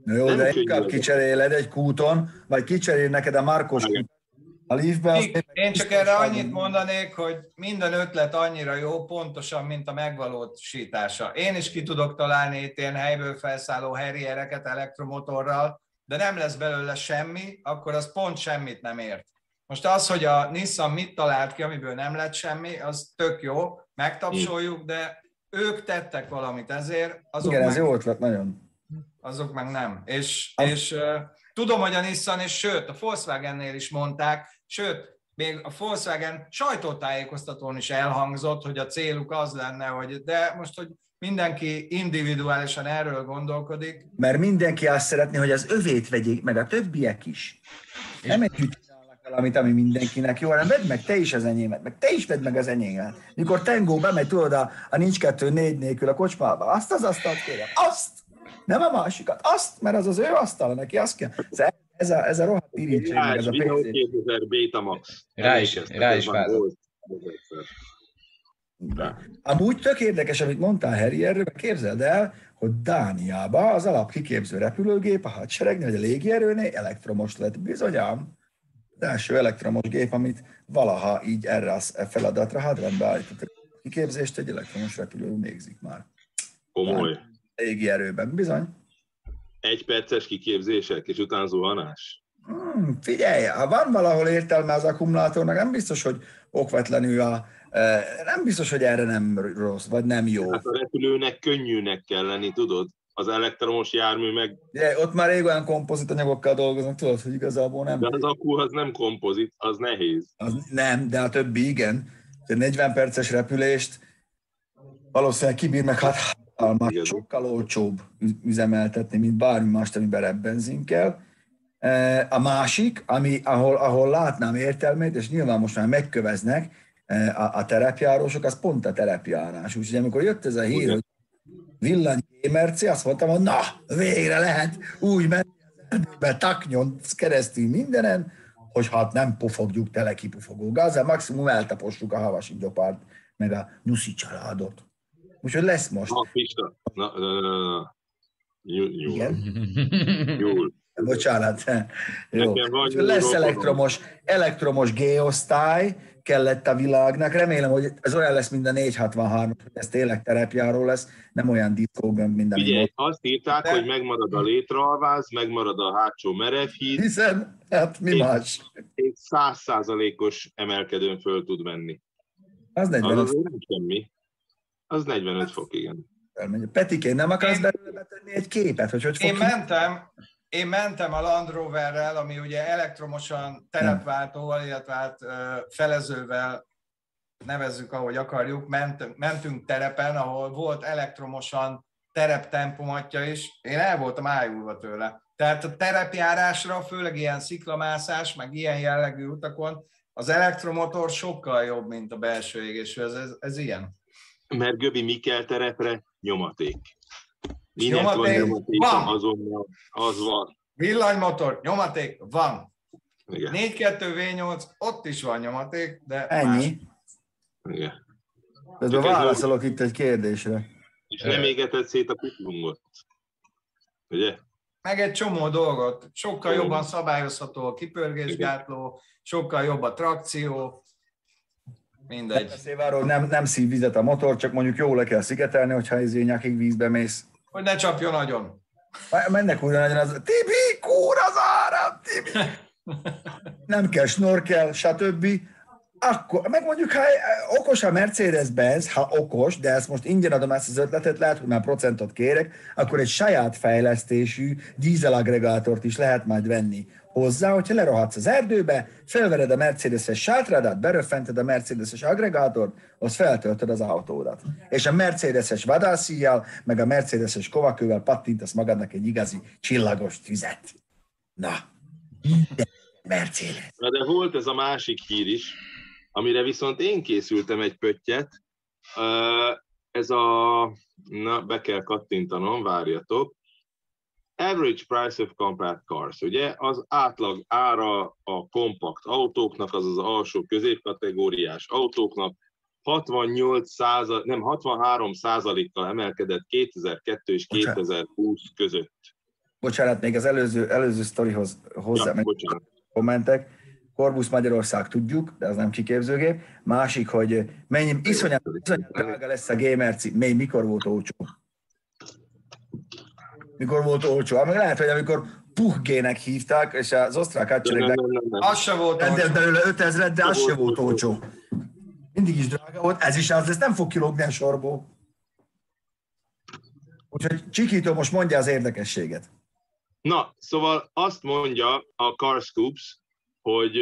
Na jó, de inkább kicseréled egy kúton, vagy kicserél neked a kút. A Leafbe Én- Én csak erre annyit mondanék, hogy minden ötlet annyira jó, pontosan, mint a megvalósítása. Én is ki tudok találni itt ilyen helyből felszálló herriereket elektromotorral, de nem lesz belőle semmi, akkor az pont semmit nem ért. Most az, hogy a Nissan mit talált ki, amiből nem lett semmi, az tök jó, megtapsoljuk, de ők tettek valamit ezért, azok Igen, ez meg jó ötlet, nagyon. azok meg nem. És, Az- és uh, tudom, hogy a Nissan, és sőt, a Volkswagennél is mondták, sőt, még a Volkswagen sajtótájékoztatón is elhangzott, hogy a céluk az lenne, hogy de most, hogy mindenki individuálisan erről gondolkodik, Mert mindenki azt szeretné, hogy az övét vegyék, meg a többiek is. Nem együtt valamit, ami mindenkinek jó, hanem vedd meg te is az enyémet, meg te is vedd meg az enyémet. Mikor Tengó bemegy, tudod, a, a nincs kettő négy nélkül a kocsmába, azt az asztalt kérem, azt! Nem a másikat, azt, mert az az ő asztala, neki azt kell. Ez- Ez a, ez a rohadt irítség, ez a pénz. 2000 Betamax. Rá is- rá is egyszer. Amúgy tök érdekes, amit mondtál Harry erről, képzeld el, hogy Dániában az alapkiképző repülőgép a hadseregnél, vagy a légierőnél elektromos lett bizonyám. Az első elektromos gép, amit valaha így erre a feladatra hadrendbe állítottak. A kiképzést egy elektromos repülő végzik már. Komoly. Légierőben, bizony. Egy perces kiképzések, és utána zuhanás. Hmm, figyelj, ha van valahol értelme az akkumulátornak, nem biztos, hogy okvetlenül a, eh, nem biztos, hogy erre nem rossz, vagy nem jó. Hát a repülőnek könnyűnek kell lenni, tudod? Az elektromos jármű meg, De ott már rég olyan kompozit anyagokkal dolgoznak, tudod, hogy igazából nem. de az akku az nem kompozit, az nehéz. Az nem, de a többi igen. Egy 40 perces repülést valószínűleg kibír meg hát Igen. sokkal olcsóbb üz- üzemeltetni, mint bármi más, amiben rebbenzin kell. E, A másik, ami, ahol, ahol látnám értelmét, és nyilván most már megköveznek e, a, a terepjárósok, az pont a terepjárás. Úgyhogy amikor jött ez a hír, hogy villany Merci, azt mondtam, hogy na, végre lehet úgy menni az erdőbe, taknyon keresztül mindenen, hogy hát nem pofogjuk tele kipufogó gázzal, maximum eltapossuk a havasi gyopárt, meg a nyuszi családot. Úgyhogy lesz most. Na, Pista, na, na, na, nyúl, Igen, nyúl. bocsánat. Jó. Van lesz elektromos, elektromos G-osztály, kellett a világnak. Remélem, hogy ez olyan lesz, mint a 463, hogy ez tényleg terepjáró lesz, nem olyan diszkógömb, mint ami Figyelj, volt. azt írták, De- hogy megmarad a létraalváz, megmarad a hátsó merevhíd, Hiszen, hát mi Én- más? és százszázalékos emelkedőn föl tud menni. Az Az 45 azért nem semmi. Az 45 fok, igen. felmegy. Petiké, nem akarsz Én- belőle betenni egy képet, hogy hogy fog Én ki? mentem, én mentem a Land Roverrel, ami ugye elektromosan terepváltóval, illetve hát felezővel nevezzük, ahogy akarjuk, ment, mentünk terepen, ahol volt elektromosan tereptempomatja is. Én el voltam ájulva tőle. Tehát a terepjárásra, főleg ilyen sziklamászás, meg ilyen jellegű utakon, az elektromotor sokkal jobb, mint a belső égésű. Ez, ez, ez ilyen. Mert Göbi mi kell terepre? Nyomaték. Minek Nyomaték? van nyomaték Van! azonnal? Az van. Villanymotor, nyomaték, van. Igen. 4-2 V8, ott is van nyomaték, de más. Ennyi. Igen. Közben válaszolok itt egy kérdésre. És nem égetett szét a kuplungot. Ugye? Meg egy csomó dolgot. Sokkal Jó. jobban szabályozható a kipörgésgátló, sokkal jobb a trakció, mindegy. Nem, nem szív vizet a motor, csak mondjuk jól le kell szigetelni, hogyha ez nyakig vízbe mész. Hogy ne csapjon nagyon. Mennek újra nagyon az, Tibi, kúr az áram, Tibi! Nem kell snorkel, stb. Akkor, meg mondjuk, ha okos a Mercedes-Benz, ha okos, de ezt most ingyen adom ezt az ötletet, lehet, hogy már procentot kérek, akkor egy saját fejlesztésű dízelaggregátort is lehet majd venni hozzá, hogyha lerohadsz az erdőbe, felvered a Mercedes-es sátrádat, beröffented a Mercedes-es aggregátort, az feltöltöd az autódat. És a Mercedes-es vadászíjjal, meg a Mercedes-es kovakővel pattintasz magadnak egy igazi csillagos tüzet. Na, Mercedes. Na de volt ez a másik hír is, amire viszont én készültem egy pöttyet. Ez a, na be kell kattintanom, várjatok. Average price of compact cars, ugye az átlag ára a kompakt autóknak, az az alsó középkategóriás autóknak 68 százal, nem 63 százalékkal emelkedett 2002 és 2020 között. Bocsánat, még az előző, előző sztorihoz hozzá ja, kommentek. Corvus Magyarország tudjuk, de az nem kiképzőgép. Másik, hogy mennyi iszonyat, iszonyat drága lesz a gamer cím, mikor volt olcsó? Mikor volt olcsó. Meg lehet, hogy amikor Puhgének hívták, és az osztrák hadseregnek az se volt olcsó. belőle 5000 de az se volt olcsó. Mindig is drága volt, ez is az, ez nem fog kilógni a sorból. Úgyhogy Csikító most mondja az érdekességet. Na, szóval azt mondja a Car Scoops, hogy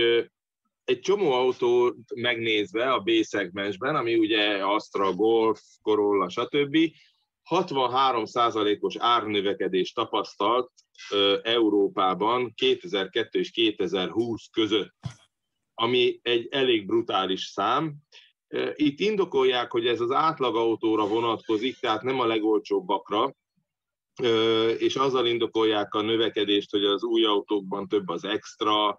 egy csomó autó megnézve a B-szegmensben, ami ugye Astra, Golf, Corolla, stb., 63%-os árnövekedés tapasztalt Európában 2002 és 2020 között, ami egy elég brutális szám. Itt indokolják, hogy ez az átlagautóra vonatkozik, tehát nem a legolcsóbbakra, és azzal indokolják a növekedést, hogy az új autókban több az extra,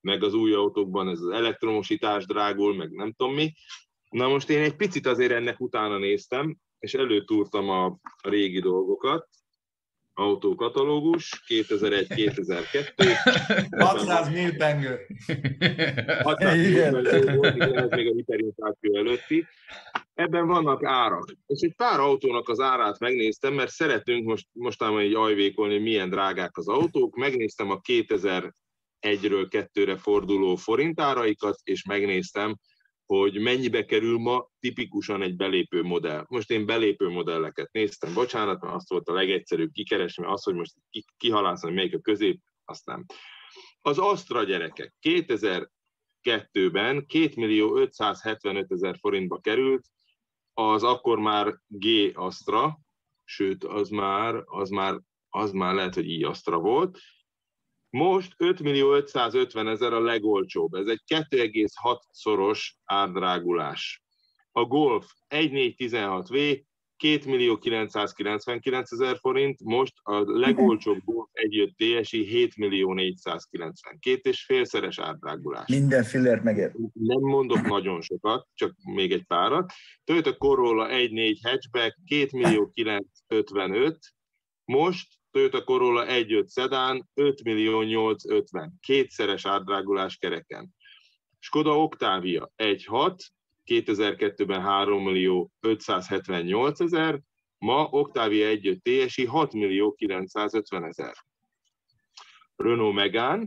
meg az új autókban ez az elektromosítás drágul, meg nem tudom mi. Na most én egy picit azért ennek utána néztem, és előtúrtam a régi dolgokat, autókatalógus, 2001-2002. 600 milpengő. 600 milpengő volt, ez még a hiperinfláció előtti. Ebben vannak árak. És egy pár autónak az árát megnéztem, mert szeretünk most, mostában így ajvékolni, milyen drágák az autók. Megnéztem a 2001-ről 2-re forduló forintáraikat, és megnéztem, hogy mennyibe kerül ma tipikusan egy belépő modell. Most én belépő modelleket néztem, bocsánat, mert azt volt a legegyszerűbb kikeresni, az, hogy most kihalászom, hogy melyik a közép, azt nem. Az Astra gyerekek 2002-ben 2 millió 575 ezer forintba került, az akkor már G Astra, sőt, az már, az már, az már lehet, hogy I Astra volt, most 5 millió 550 ezer a legolcsóbb. Ez egy 2,6-szoros árdrágulás. A Golf 1.416V 2 millió 999 ezer forint, most a legolcsóbb Golf 1.5 TSI 7 millió 492 és félszeres árdrágulás. Minden fillert megér. Nem mondok nagyon sokat, csak még egy párat. Toyota Corolla 1.4 hatchback 2 millió 955, most Toyota Corolla 1.5 szedán, 5 millió 850, kétszeres átdrágulás kereken. Skoda Octavia 1.6, 2002-ben 3 millió 578 ezer, ma Octavia 1.5 TSI 6 millió 950 ezer. Renault Megane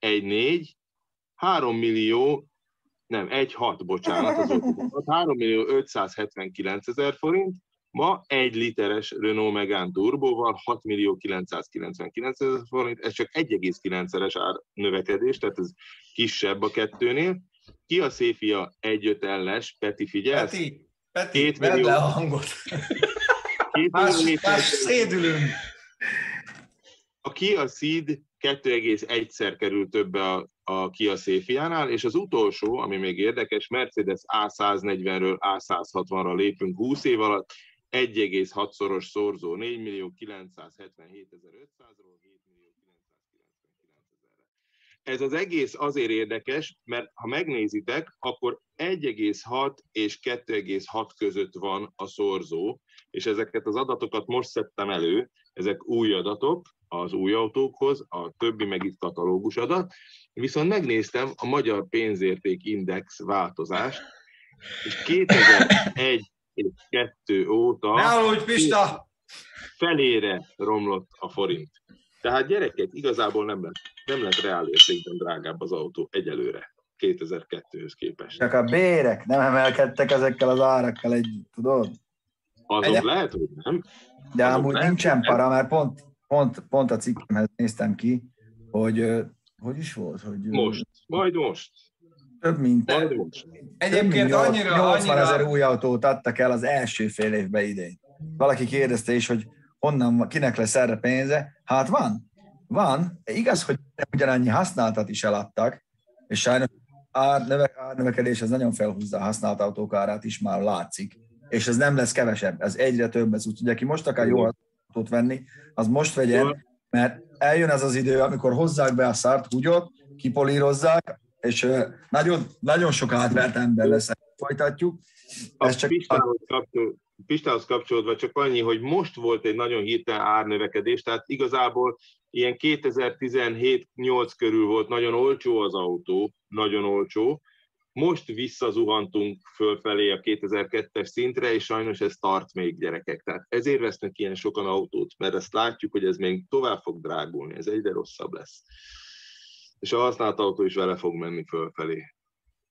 1.4, 3 millió, nem, 1.6, bocsánat, az 3 millió 579 ezer forint, Ma egy literes Renault Megane turbóval 6 millió 999 ezer forint, ez csak 1,9-szeres ár növekedés, tehát ez kisebb a kettőnél. Ki a Széfia 1.5 elles, Peti figyelsz? Peti, Peti, Két millió... le a hangot. Két más, millió más szédülünk. A Kia Ceed 2,1-szer kerül többe a, a Kia Széfiánál, és az utolsó, ami még érdekes, Mercedes A140-ről A160-ra lépünk 20 év alatt, 1,6-szoros szorzó 4 millió 977 500-ról 7 millió 999 ezerre. Ez az egész azért érdekes, mert ha megnézitek, akkor 1,6 és 2,6 között van a szorzó, és ezeket az adatokat most szedtem elő, ezek új adatok az új autókhoz, a többi meg itt katalógus adat, viszont megnéztem a Magyar Pénzérték Index változást, és 2001 és kettő óta ne aludj, Pista! felére romlott a forint. Tehát gyerekek, igazából nem lett, nem lett reál értékben drágább az autó egyelőre 2002-höz képest. Csak a bérek nem emelkedtek ezekkel az árakkal együtt, tudod? Azok Egy... lehet, hogy nem. De Azok amúgy lehet, nincsen para, mert pont, pont, pont a cikkemhez néztem ki, hogy hogy is volt? Hogy, most, majd most. Több mint, Egyébként több mint annyira, 80 annyira... ezer új autót adtak el az első fél évben idén. Valaki kérdezte is, hogy honnan, kinek lesz erre pénze. Hát van, van. Igaz, hogy ugyanannyi használtat is eladtak, és sajnos árnöve, árnövekedés ez nagyon felhúzza a használt autók árát is, már látszik. És ez nem lesz kevesebb, ez egyre több, ez úgy, aki most akar jó autót venni, az most vegyen, mert eljön ez az idő, amikor hozzák be a szárt húgyot, kipolírozzák, és nagyon, nagyon sok átvert ember lesz, folytatjuk. Ez csak Pistához, kapcsol, Pistához kapcsolódva csak annyi, hogy most volt egy nagyon hirtelen árnövekedés, tehát igazából ilyen 2017-8 körül volt nagyon olcsó az autó, nagyon olcsó, most visszazuhantunk fölfelé a 2002-es szintre, és sajnos ez tart még gyerekek. Tehát ezért vesznek ilyen sokan autót, mert ezt látjuk, hogy ez még tovább fog drágulni, ez egyre rosszabb lesz. És a használt autó is vele fog menni fölfelé.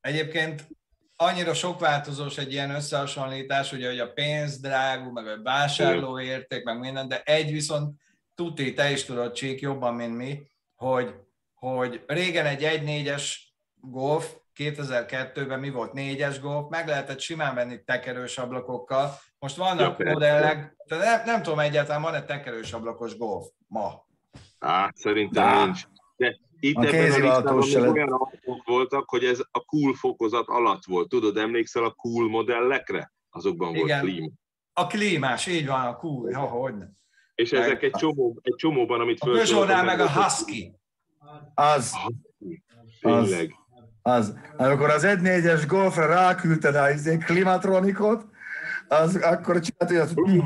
Egyébként annyira sok változós egy ilyen összehasonlítás, ugye, hogy a pénz drágú, meg a vásárlóérték, meg minden, de egy viszont tuti, te is tudod, Csík, jobban, mint mi, hogy, hogy régen egy 1.4-es Golf 2002-ben mi volt négyes golf, meg lehetett simán venni tekerős ablakokkal. Most vannak ja, modellek, de nem, nem tudom egyáltalán, van-e tekerős ablakos golf ma? Á, szerintem Á. nincs. De itt a listában olyan autók voltak, hogy ez a cool fokozat alatt volt. Tudod, emlékszel a cool modellekre? Azokban Igen. volt klíma. A klímás, így van, a cool, ha, hogy És meg ezek egy, csomó, egy csomóban, amit A Peugeot-nál meg a Husky. Az. Tényleg. Az. Az, amikor az 1.4-es golfra ráküldted a izé, klimatronikot, az akkor csinált, hogy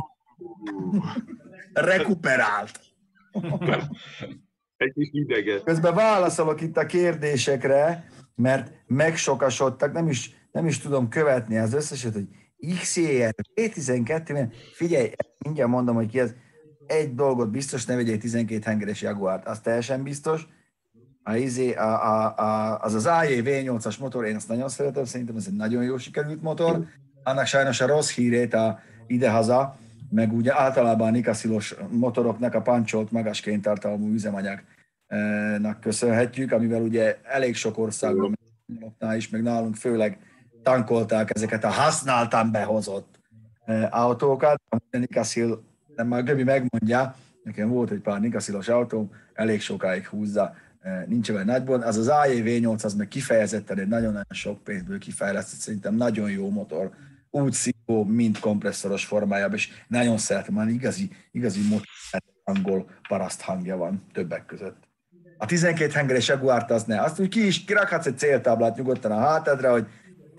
rekuperált. Egy kis ideget. Közben válaszolok itt a kérdésekre, mert megsokasodtak, nem is, nem is tudom követni az összeset, hogy XER, P12, figyelj, mindjárt mondom, hogy ki az, egy dolgot biztos, ne vegyél 12 hengeres Jaguárt, az teljesen biztos, a, izé, a, a, a, az az AJ V8-as motor, én azt nagyon szeretem, szerintem ez egy nagyon jó sikerült motor. Annak sajnos a rossz hírét a idehaza, meg ugye általában a nikaszilos motoroknak a pancsolt magas kénytartalmú üzemanyagnak köszönhetjük, amivel ugye elég sok országban is, meg nálunk főleg tankolták ezeket a használtan behozott e, autókat. A Nikaszil, nem már Göbi megmondja, nekem volt egy pár nikaszilos autóm, elég sokáig húzza Eh, nincs olyan nagyban. Az az AJ V8 az meg kifejezetten egy nagyon-nagyon sok pénzből kifejlesztett, szerintem nagyon jó motor, úgy szívó, mint kompresszoros formájában, és nagyon szeretem, már igazi, igazi motor, angol paraszt hangja van többek között. A 12 hengeres Jaguárt az ne. Azt úgy ki is kirakhatsz egy céltáblát nyugodtan a hátadra, hogy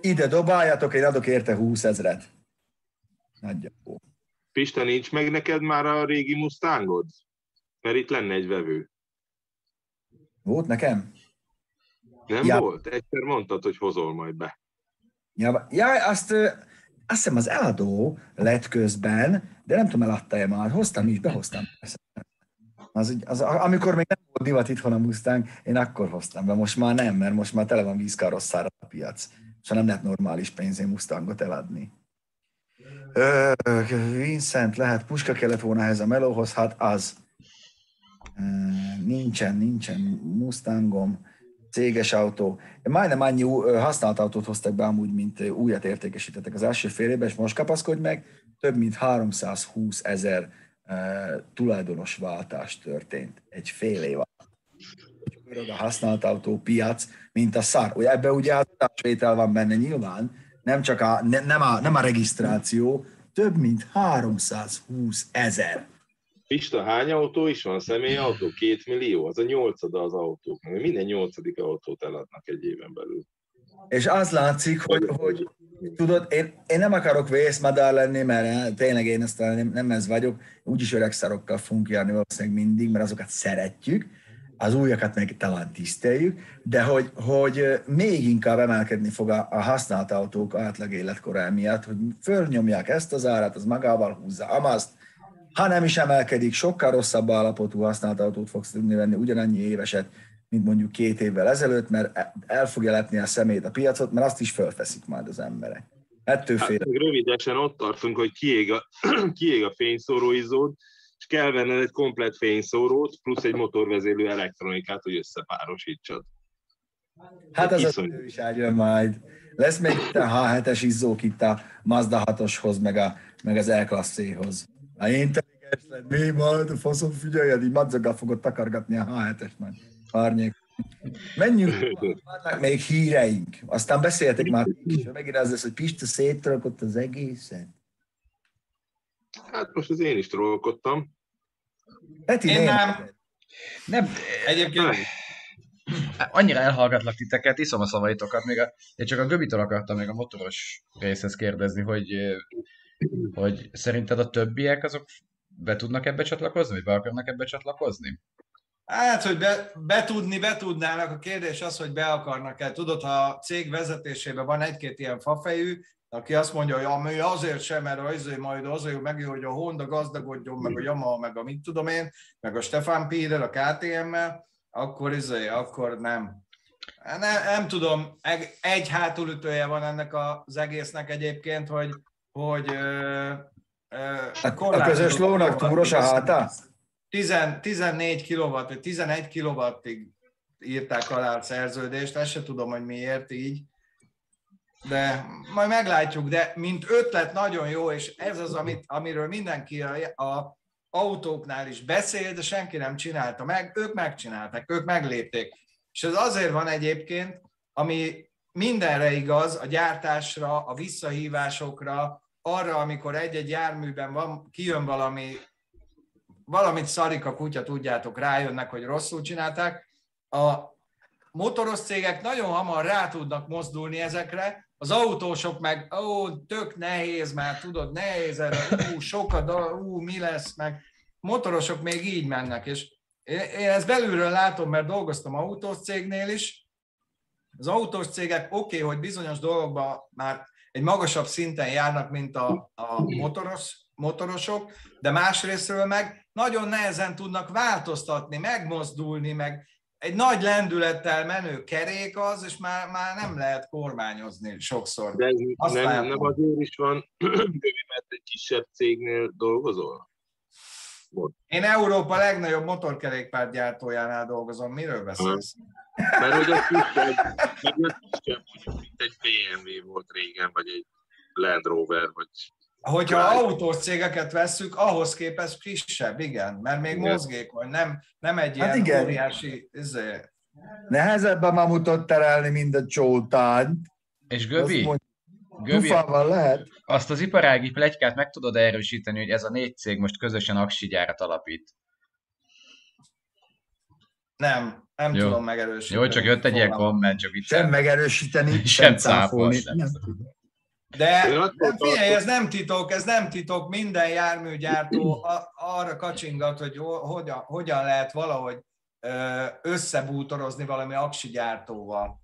ide dobáljatok, én adok érte 20 ezret. Nagyjából. Pista, nincs meg neked már a régi Mustangod? Mert itt lenne egy vevő. Volt nekem? Nem ja. volt? Egyszer mondtad, hogy hozol majd be. Ja, ja azt, azt hiszem az eladó lett közben, de nem tudom, eladta-e már. Hoztam is, behoztam. Az, az, amikor még nem volt divat itthon a Mustang, én akkor hoztam be, most már nem, mert most már tele van vízkarosszára a piac. És nem lehet normális pénzén Mustangot eladni. Ö, Vincent, lehet puska kellett volna ehhez a melóhoz, hát az. Nincsen, nincsen Mustangom, céges autó. Majdnem annyi használt autót hoztak be amúgy, mint újat értékesítettek az első fél évben, és most kapaszkodj meg, több mint 320 ezer tulajdonos váltás történt egy fél év alatt. A használt autó piac, mint a szar. Ugye ebbe ugye adásvétel van benne nyilván, nem csak a, ne, nem, a, nem a regisztráció, több mint 320 ezer Pista, hány autó is van? Személyautó? Két millió? Az a nyolcada az autóknak. Minden nyolcadik autót eladnak egy éven belül. És az látszik, hogy, hogy tudod, én, én nem akarok vészmadár lenni, mert tényleg én ezt nem, nem ez vagyok, úgyis öreg szarokkal fogunk járni valószínűleg mindig, mert azokat szeretjük, az újakat meg talán tiszteljük, de hogy, hogy még inkább emelkedni fog a, a használt autók átlag életkora miatt, hogy fölnyomják ezt az árat, az magával húzza, amazt, ha nem is emelkedik, sokkal rosszabb állapotú használt autót fogsz tudni venni, ugyanannyi éveset, mint mondjuk két évvel ezelőtt, mert el fogja lepni a szemét a piacot, mert azt is fölfeszik majd az emberek. Ettől hát, rövidesen ott tartunk, hogy kiég a, kiég a fényszóróizód, és kell venned egy komplet fényszórót, plusz egy motorvezérlő elektronikát, hogy összepárosítsad. Hát az az is jön majd. Lesz még itt a H7-es izzók itt a Mazda 6-oshoz, meg, a, meg az E-klasszéhoz. Ha intelligens lett, mi majd a faszom figyeljed, így madzaggal fogod takargatni a H7-es majd. Árnyék. Menjünk, vannak még híreink. Aztán beszéltek már, és megint az lesz, hogy Pista szétrakott az egészet. Hát most az én is trollkodtam. Peti, én nem. Nem, Egyébként annyira elhallgatlak titeket, iszom a szavaitokat, még a, én csak a Göbitől akartam még a motoros részhez kérdezni, hogy, hogy szerinted a többiek azok be tudnak ebbe csatlakozni, vagy be akarnak ebbe csatlakozni? Hát, hogy be, betudni, betudnának. A kérdés az, hogy be akarnak-e. Tudod, ha a cég vezetésében van egy-két ilyen fafejű, aki azt mondja, hogy ami azért sem, mert azért majd azért megjön, hogy a Honda gazdagodjon, meg a Yamaha, meg a mit tudom én, meg a Stefan Pírel, a KTM-mel, akkor izé, akkor nem. Nem, nem tudom, egy- hátulütője van ennek az egésznek egyébként, hogy, hogy ö, ö, Hát A közös lónak túros a háta? 10, 14 kW, vagy 11 kW-ig írták alá a szerződést, ezt se tudom, hogy miért így, de majd meglátjuk, de mint ötlet nagyon jó, és ez az, amit, amiről mindenki a, a autóknál is beszél, de senki nem csinálta meg, ők megcsinálták, ők meglépték. És ez azért van egyébként, ami mindenre igaz, a gyártásra, a visszahívásokra, arra, amikor egy-egy járműben van, kijön valami valamit szarik a kutya, tudjátok, rájönnek, hogy rosszul csinálták. A motoros cégek nagyon hamar rá tudnak mozdulni ezekre, az autósok meg, ó, tök nehéz már, tudod, nehéz erre, ú, sokat, ú, mi lesz, meg. Motorosok még így mennek, és én ezt belülről látom, mert dolgoztam autós cégnél is, az autós cégek oké, okay, hogy bizonyos dolgokban már egy magasabb szinten járnak, mint a, a motoros, motorosok, de másrésztről meg nagyon nehezen tudnak változtatni, megmozdulni, meg egy nagy lendülettel menő kerék az, és már, már nem lehet kormányozni sokszor. De Azt nem, látom. nem azért is van, mert egy kisebb cégnél dolgozol? Én Európa legnagyobb motorkerékpárgyártójánál dolgozom. Miről beszélsz? Mert hogy az kisebb, mert az kisebb, mondjuk, mint egy BMW volt régen, vagy egy Land Rover, vagy Hogyha Right. autós cégeket vesszük, ahhoz képest kisebb, igen, mert még Igen. mozgékony, nem, nem egy ilyen Hát igen. óriási... Izé. Nehezebb a mamutot terelni, mint a csótányt. És Göbi, Göbi, Dufával lehet. azt az iparági plegykát meg tudod erősíteni, hogy ez a négy cég most közösen aksi gyárat alapít. Nem, nem Jó. tudom megerősíteni. Jó, csak jött egy ilyen komment, csak Sem viccelem. megerősíteni, Sem sem cáfolni. cáfolni. Nem tudom. De nem, figyelj, ez nem titok, ez nem titok, minden járműgyártó arra kacsingat, hogy ho- hogyan, hogyan lehet valahogy összebútorozni valami aksi gyártóval.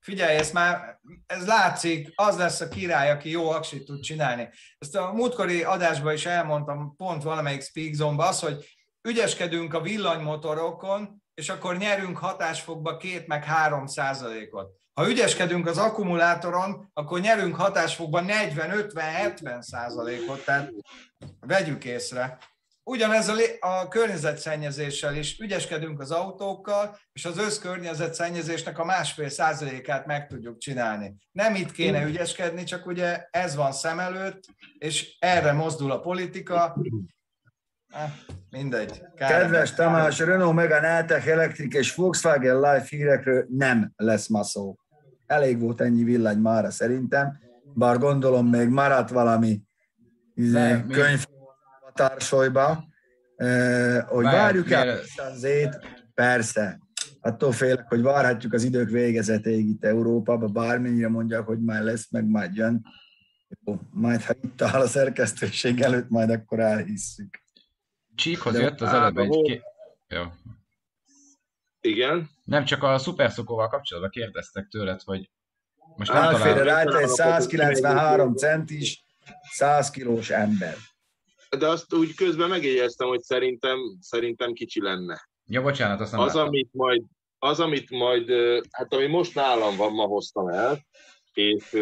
Figyelj, ez már, ez látszik, az lesz a király, aki jó aksit tud csinálni. Ezt a múltkori adásban is elmondtam, pont valamelyik Speak Zone-ban, az, hogy ügyeskedünk a villanymotorokon, és akkor nyerünk hatásfokba két meg három százalékot. Ha ügyeskedünk az akkumulátoron, akkor nyerünk hatásfokban 40-50-70 százalékot, tehát vegyük észre. Ugyanez a, a környezetszennyezéssel is ügyeskedünk az autókkal, és az összkörnyezetszennyezésnek a másfél százalékát meg tudjuk csinálni. Nem itt kéne ügyeskedni, csak ugye ez van szem előtt, és erre mozdul a politika. Mindegy. Kár Kedves Tamás, Renault Megane E-Tech Electric és Volkswagen Life hírekről nem lesz ma szó. Elég volt ennyi villany mára szerintem, bár gondolom még maradt valami izé, könyv a társolyba, eh, hogy Várj, várjuk el mielőtt- a zét, persze. Attól félek, hogy várhatjuk az idők végezetéig itt Európában, bármennyire mondják, hogy már lesz, meg majd jön. Jó, majd ha itt áll a szerkesztőség előtt, majd akkor elhisszük. Csíkhoz De- jött az előbb egy... Ké... Jó. Igen. Nem, csak a szuperszokóval kapcsolatban kérdeztek tőled, hogy most nem találom. rajta egy 193 centis, 100 kilós ember. De azt úgy közben megjegyeztem, hogy szerintem, szerintem kicsi lenne. Ja, bocsánat, azt nem Az, láttam. amit majd, az, amit majd, hát ami most nálam van, ma hoztam el, és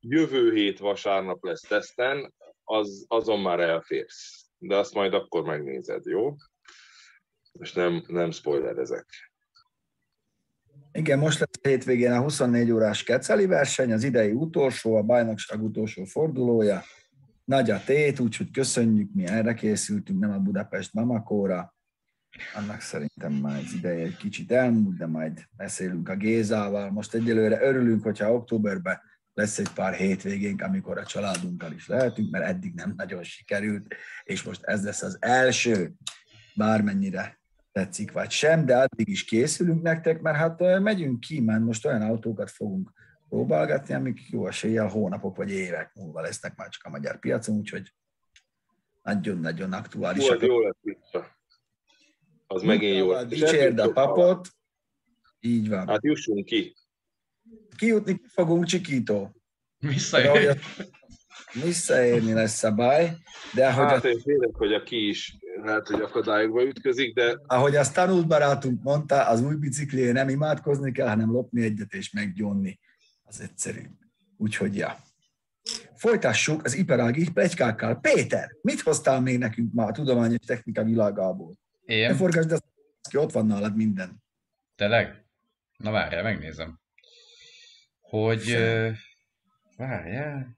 jövő hét vasárnap lesz teszten, az, azon már elférsz. De azt majd akkor megnézed, jó? Most nem, nem spoilerezek. Igen, most lesz a hétvégén a 24 órás keceli verseny, az idei utolsó, a bajnokság utolsó fordulója. Nagy a tét, úgyhogy köszönjük, mi erre készültünk, nem a Budapest Mamakóra. Annak szerintem már az ideje egy kicsit elmúlt, de majd beszélünk a Gézával. Most egyelőre örülünk, hogyha októberben lesz egy pár hétvégénk, amikor a családunkkal is lehetünk, mert eddig nem nagyon sikerült, és most ez lesz az első, bármennyire tetszik vagy sem, de addig is készülünk nektek, mert hát megyünk ki, mert most olyan autókat fogunk próbálgatni, amik jó eséllyel hónapok vagy évek múlva lesznek már csak a magyar piacon, úgyhogy nagyon-nagyon Hú, aktuálisak. az jó lesz vissza. Az megint jó lesz. Dicsérd a papot, így van. Hát jussunk ki. Kijutni fogunk, Csikító. Hogy a- Visszaérni lesz a baj, de ahogy, Hát a, én félek, hogy a ki is lehet, hogy akadályokba ütközik, de ahogy azt tanult barátunk mondta, az új biciklié nem imádkozni kell, hanem lopni egyet és meggyonni. Az egyszerű. Úgyhogy ja. Folytassuk az iparági plegykákkal. Péter, mit hoztál még nekünk ma a tudományos technika világából? Ne Én? forgasd ezt ki, ott van nálad minden. Tényleg? Na várjál, megnézem. Hogy... Várjál.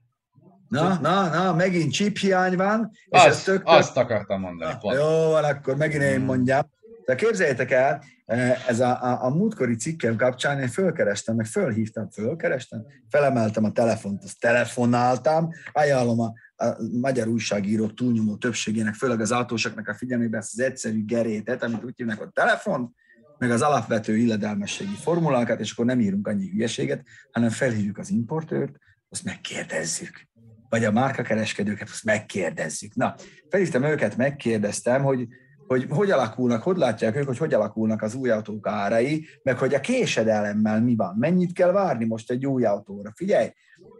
Na, na, na, megint chip hiány van, és ez Azt, tök, azt akartam mondani. Na, Pont. jó, akkor megint én Hmm. mondjam. De képzeljétek el, eh, ez a, a, a múltkori cikkem kapcsán én fölkerestem, meg fölhívtam, fölkerestem, felemeltem a telefont, azt telefonáltam, ajánlom a, a magyar újságírók túlnyomó többségének, főleg az autósoknak a figyelmébe ezt az egyszerű gerétet, amit úgy hívnak, hogy telefon, meg az alapvető illedelmességi formulákat, és akkor nem írunk annyi hülyeséget, hanem felhívjuk az importőrt, azt megkérdezzük. Vagy a márkakereskedőket, azt megkérdezzük. Na, felhívtam őket, megkérdeztem, hogy hogy hogy alakulnak, hogy látják ők, hogy hogy alakulnak az új autók árai, meg hogy a késedelemmel mi van, mennyit kell várni most egy új autóra. Figyelj,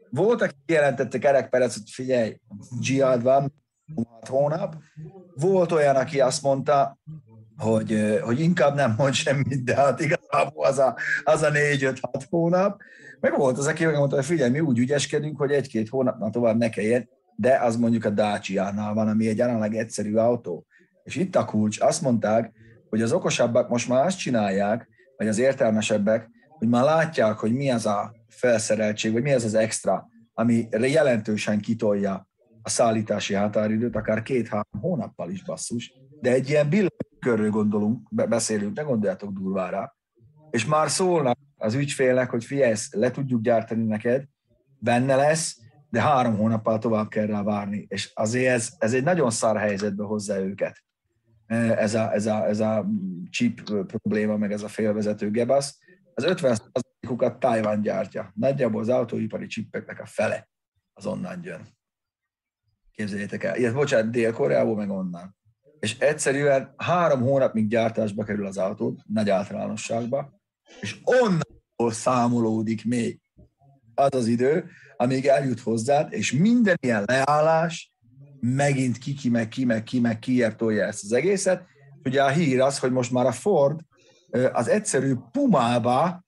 volt, aki jelentette kerekperec, hogy figyelj, Giad van, 6 hónap, volt olyan, aki azt mondta, hogy, hogy inkább nem mond semmit, de hát igazából az a, az a 4-5-6 hónap, meg volt az, aki megmondta, hogy figyelj, mi úgy ügyeskedünk, hogy egy-két hónapnál tovább ne kelljen, de az mondjuk a Dacia-nál van, ami egy aránylag egyszerű autó. És itt a kulcs, azt mondták, hogy az okosabbak most már azt csinálják, vagy az értelmesebbek, hogy már látják, hogy mi az a felszereltség, vagy mi az az extra, ami jelentősen kitolja a szállítási határidőt, akár két-három hónappal is basszus, de egy ilyen billentyűkörről gondolunk, be- beszélünk, ne gondoljátok durvára, és már szólnak az ügyfélnek, hogy figyelj, le tudjuk gyártani neked, benne lesz, de három hónappal tovább kell rá várni. És azért ez, ez egy nagyon szar helyzetbe hozza őket. Ez a, ez a, ez a chip probléma, meg ez a félvezető gebasz. Az 50%-ukat Taiwan gyártja. Nagyjából az autóipari csippeknek a fele az onnan jön. Képzeljétek el. Ilyet, bocsánat, Dél-Koreából meg onnan. És egyszerűen három hónapig gyártásba kerül az autó, nagy általánosságba, és onnan számolódik még az az idő, amíg eljut hozzád, és minden ilyen leállás megint ki, ki, meg ki, meg ki, meg ki tolja ezt az egészet. Ugye a hír az, hogy most már a Ford az egyszerű Pumába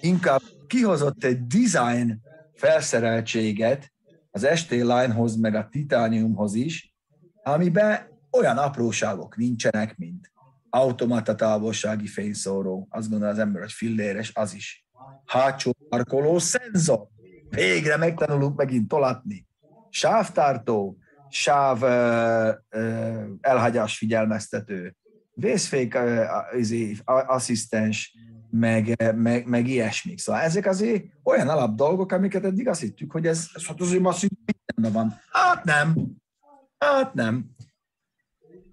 inkább kihozott egy design felszereltséget az ST Linehoz, meg a Titaniumhoz is, amiben olyan apróságok nincsenek, mint automata távolsági fényszóró. Azt gondol az ember, hogy filléres, az is. Hátsó parkoló szenzor. Végre megtanulunk megint tolatni. Sávtartó, sáv ö, ö, elhagyás figyelmeztető, vészfék ö, izé, asszisztens, meg, meg, meg ilyesmik. Szóval ezek azért olyan alap dolgok, amiket eddig azt hittük, hogy ez, ez hát azért ma szinte mindenben van. Hát nem. Hát nem.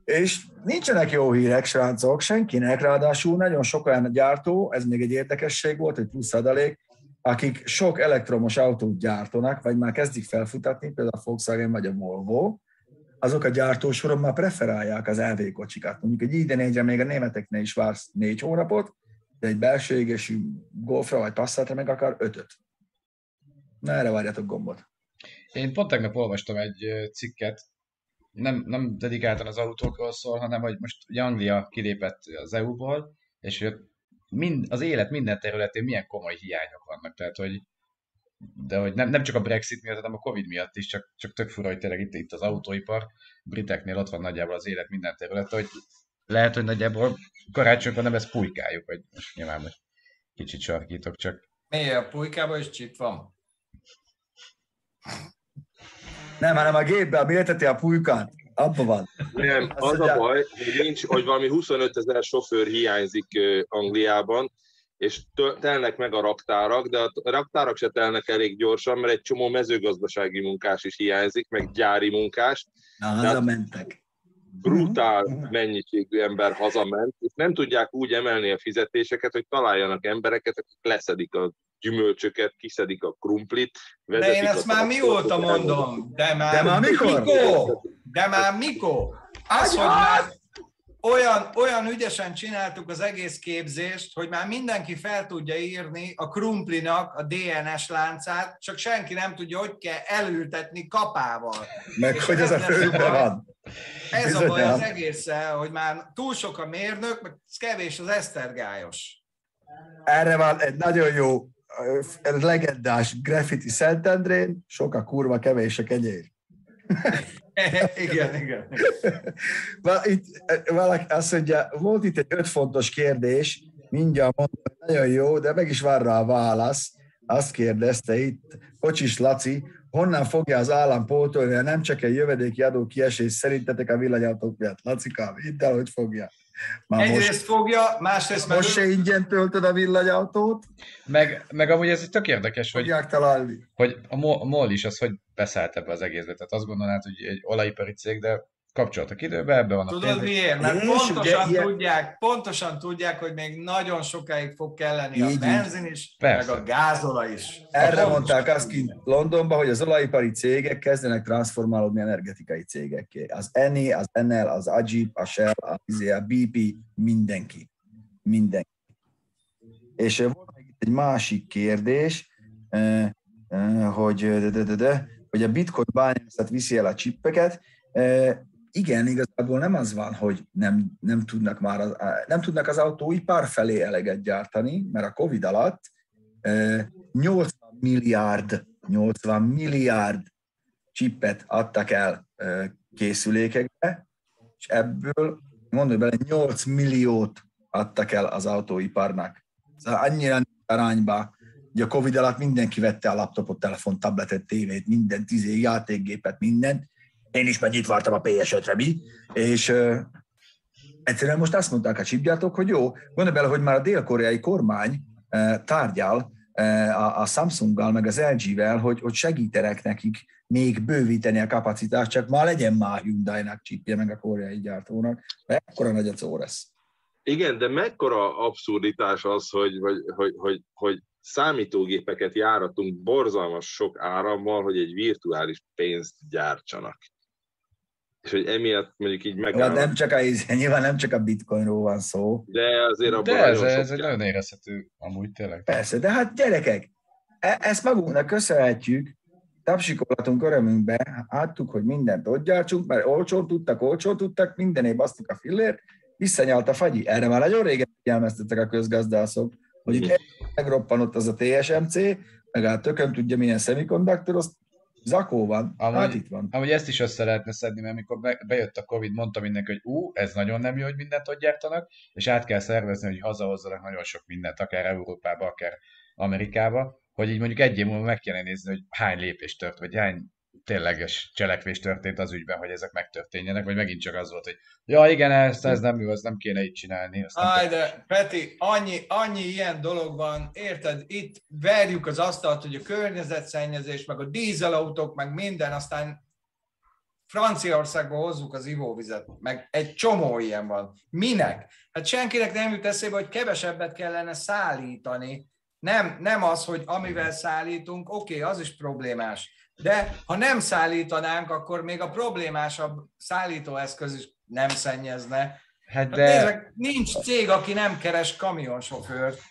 És nincsenek jó hírek, srácok, senkinek, ráadásul nagyon sok olyan gyártó, ez még egy érdekesség volt, egy plusz adalék, akik sok elektromos autót gyártanak, vagy már kezdik felfutatni, például a Volkswagen vagy a Volvo, azok a gyártósoron már preferálják az LV kocsikat. Mondjuk egy id még a németeknél is vársz négy hónapot, de egy belső égésű Golfra vagy Passatra meg akar ötöt. Na erre várjátok gombot. Én pont tegnap olvastam egy cikket, nem, nem dedikáltan az autókról szól, hanem hogy most ugye Anglia kilépett az EU-ból, és hogy mind, az élet minden területén milyen komoly hiányok vannak. Tehát, hogy de hogy nem, nem csak a Brexit miatt, hanem a Covid miatt is, csak, csak tök fura, hogy tényleg itt, itt az autóipar, briteknél ott van nagyjából az élet minden terület, hogy lehet, hogy nagyjából karácsonykor nem ezt pulykáljuk, vagy most nyilván most kicsit sarkítok, csak Mi a pulykában is chip van? Nem, hanem a gépbe, ami érteti a pulykát. Abba van. Nem, Azt az a baj, hogy, nincs, hogy valami 25 ezer sofőr hiányzik Angliában, és telnek meg a raktárak, de a raktárak se telnek elég gyorsan, mert egy csomó mezőgazdasági munkás is hiányzik, meg gyári munkás. Na, haza mentek. brutál mennyiségű ember hazament, és nem tudják úgy emelni a fizetéseket, hogy találjanak embereket, akik leszedik a gyümölcsöket, kiszedik a krumplit. De én ezt már mióta mondom. De már, De már mikor? mikor? De már mikor? Az, hogy már olyan, olyan ügyesen csináltuk az egész képzést, hogy már mindenki fel tudja írni a krumplinak a DNS láncát, csak senki nem tudja, hogy kell elültetni kapával. Meg És hogy ez a lesz főbe baj. van. Ez Bizony a baj az egésszel, hogy már túl sok a mérnök, meg kevés az esztergályos. Erre van egy nagyon jó legendás graffiti Szentendrén, sok a kurva, kevés a kenyér. igen, igen. Va- Itt, ö, valaki azt mondja, volt itt egy öt fontos kérdés, mindjárt mondom, nagyon jó, de meg is vár rá a válasz. Azt kérdezte itt Kocsis Laci, honnan fogja az állam pótolni, ha nem csak egy jövedéki adó kiesés szerintetek a villanyautók miatt? Lacikám, hidd el, hogy fogja. Már most, Egyrészt fogja, másrészt meg most se ingyen töltöd a villanyautót, Meg, meg amúgy ez egy tök érdekes, hogy, találni. hogy a MOL is az, hogy beszállt ebbe az egészbe. Tehát azt gondolnád, hogy egy olajipari cég, de kapcsoltak időbe, ebbe van a Tudod pénz. miért? Mert És pontosan ugye ilyen- tudják, pontosan tudják, hogy még nagyon sokáig fog kelleni a Így, így. benzin is, Persze. meg a gázola is. Erre Pontosan mondták azt kint Londonban, hogy az olajipari cégek kezdenek transformálódni energetikai cégekké. Az Eni, az Enel, az Ajib, a Shell, a, a BP, mindenki. Mindenki. És eh, volt egy másik kérdés, eh, eh, hogy, de, de, de, de, hogy a bitcoin bányászat viszi el a csippeket. Igen, igazából nem az van, hogy nem, nem, tudnak már az, nem tudnak az autóipar felé eleget gyártani, mert a Covid alatt eh, 80 milliárd, 80 milliárd csippet adtak el készülékekbe, és ebből, mondom bele, 8 milliót adtak el az autóiparnak. Szóval annyira arányba, hogy a Covid alatt mindenki vette a laptopot, telefont, tabletet, tévét, minden, tízé, játékgépet, mindent. Én is mennyit vártam a PS5-re, mi? És uh, egyszerűen most azt mondták a chipgyártók, hogy jó, gondolj bele, hogy már a dél-koreai kormány uh, tárgyal uh, a, a Samsunggal, meg az LG-vel, hogy, hogy segítenek nekik még bővíteni a kapacitást, csak már legyen már Hyundai-nak chipje, meg a koreai gyártónak, mert ekkora nagy a szó lesz. Igen, de mekkora abszurditás az, hogy, hogy, hogy, hogy, hogy számítógépeket járatunk borzalmas sok árammal, hogy egy virtuális pénzt gyártsanak. És hogy emiatt mondjuk így Hát megáll. nem csak a, nyilván nem csak a bitcoinról van szó, De azért abban De ez, ez egy nagyon érezhető amúgy tényleg. Persze, de hát gyerekek, e- ezt magunknak köszönhetjük, tapsikolatunk örömünkbe, láttuk, hogy mindent ott gyártsunk, mert olcsón tudtak, olcsón tudtak, mindenébb basztuk a fillért, visszanyalt a fagyi. Erre már nagyon régen figyelmeztettek a közgazdászok, hogy itt megroppanott az a TSMC, meg a tököm tudja milyen szemikonduktor, zakó van, Amúgy- hát itt van. Amúgy ezt is össze lehetne szedni, mert amikor be- bejött a Covid, mondta mindenki, hogy ú, ez nagyon nem jó, hogy mindent ott gyártanak, és át kell szervezni, hogy hazahozzanak nagyon sok mindent, akár Európába, akár Amerikába, hogy így mondjuk egy év múlva meg kellene nézni, hogy hány lépés tört, vagy hány tényleges cselekvés történt az ügyben, hogy ezek megtörténjenek, vagy megint csak az volt, hogy ja igen, ezt, ez nem jó, ez nem kéne így csinálni. Nem Aj, de Peti, annyi, annyi ilyen dolog van, érted? Itt verjük az asztalt, hogy a környezetszennyezés, meg a dízelautók, meg minden, aztán Franciaországba hozzuk az ivóvizet, meg egy csomó ilyen van. Minek? Hát senkinek nem jut eszébe, hogy kevesebbet kellene szállítani. Nem, nem az, hogy amivel szállítunk, oké, okay, az is problémás. De ha nem szállítanánk, akkor még a problémásabb szállítóeszköz is nem szennyezne. Hát Hát de... nézd meg, nincs cég, aki nem keres kamionsofőrt,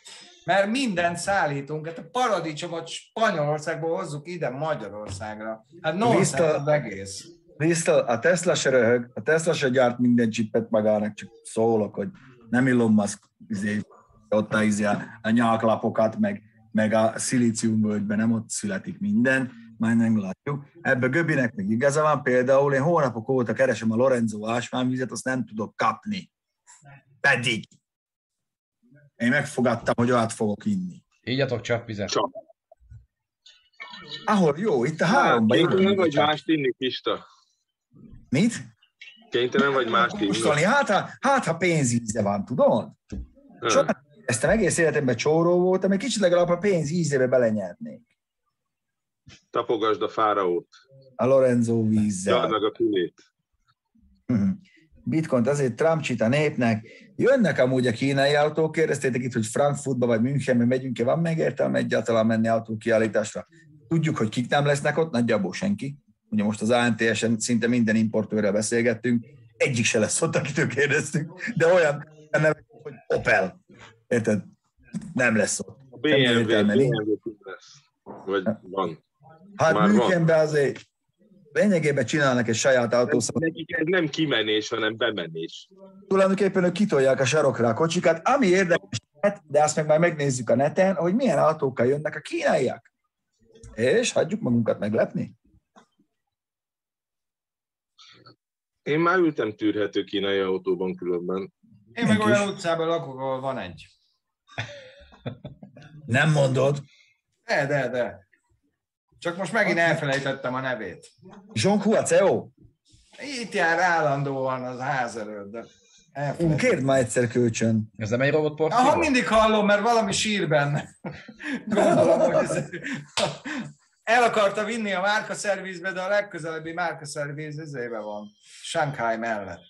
mert mindent szállítunk. Hát a paradicsomot Spanyolországból hozzuk ide Magyarországra. Hát nonsens az egész. Vissza, a Tesla se röhög, a Tesla se gyárt minden csippet magának, csak szólok, hogy nem Elon Musk izé, ott a, izé, a nyaklapokat, meg, meg a szilíciumvölgyben nem ott születik minden, majd meglátjuk. Ebbe Göbinek meg igaza van, például én hónapok óta keresem a Lorenzo ásványvizet, azt nem tudok kapni. Pedig én megfogadtam, hogy olyat fogok inni. Ígyatok csapvizet. Csak. Ahol jó, itt a háromban. Kénytelen jó, vagy mást inni, Pista? Mit? Kénytelen vagy mást inni? Kóstolni, hát, ha- hát ha pénzíze van, tudod? Soha nem éreztem, egész életemben csóró voltam, egy kicsit legalább a pénz ízébe belenyernék. Tapogasd a fáraót. A Lorenzo vízzel. meg a külét. Mhm. bitcoint azért Trump a népnek. Jönnek amúgy a kínai autók, kérdeztétek itt, hogy Frankfurtba vagy Münchenbe megyünk-e, van még értelme egyáltalán menni autókiállításra. Tudjuk, hogy kik nem lesznek ott, nagyjából senki. Ugye most az ANTS-en szinte minden importőrrel beszélgettünk, egyik se lesz ott, akitől kérdeztünk, de olyan nevek, hogy Opel. Érted? Nem lesz ott. A BMW, BMW lesz. Vagy van. Hát Münchenben azért lényegében csinálnak egy saját autószabot. Nekik ez nem kimenés, hanem bemenés. Tulajdonképpen ők kitolják a sarokra a kocsikat, ami érdekes, de azt meg már megnézzük a neten, hogy milyen autókkal jönnek a kínaiak. És hagyjuk magunkat meglepni. Én már ültem tűrhető kínai autóban különben. Én meg olyan utcában lakok, ahol van egy. Nem mondod? De, de, de. Csak most megint elfelejtettem a nevét. Jean Cuaceo? Itt jár állandóan az ház előtt, de Ú, kérd már egyszer kölcsön. Ez nem egy robotport? Aha, mindig hallom, mert valami sír benne. Gondolom, hogy ez... El akarta vinni a márkaszervizbe, de a legközelebbi márkaszerviz ezébe van. Shanghai mellett.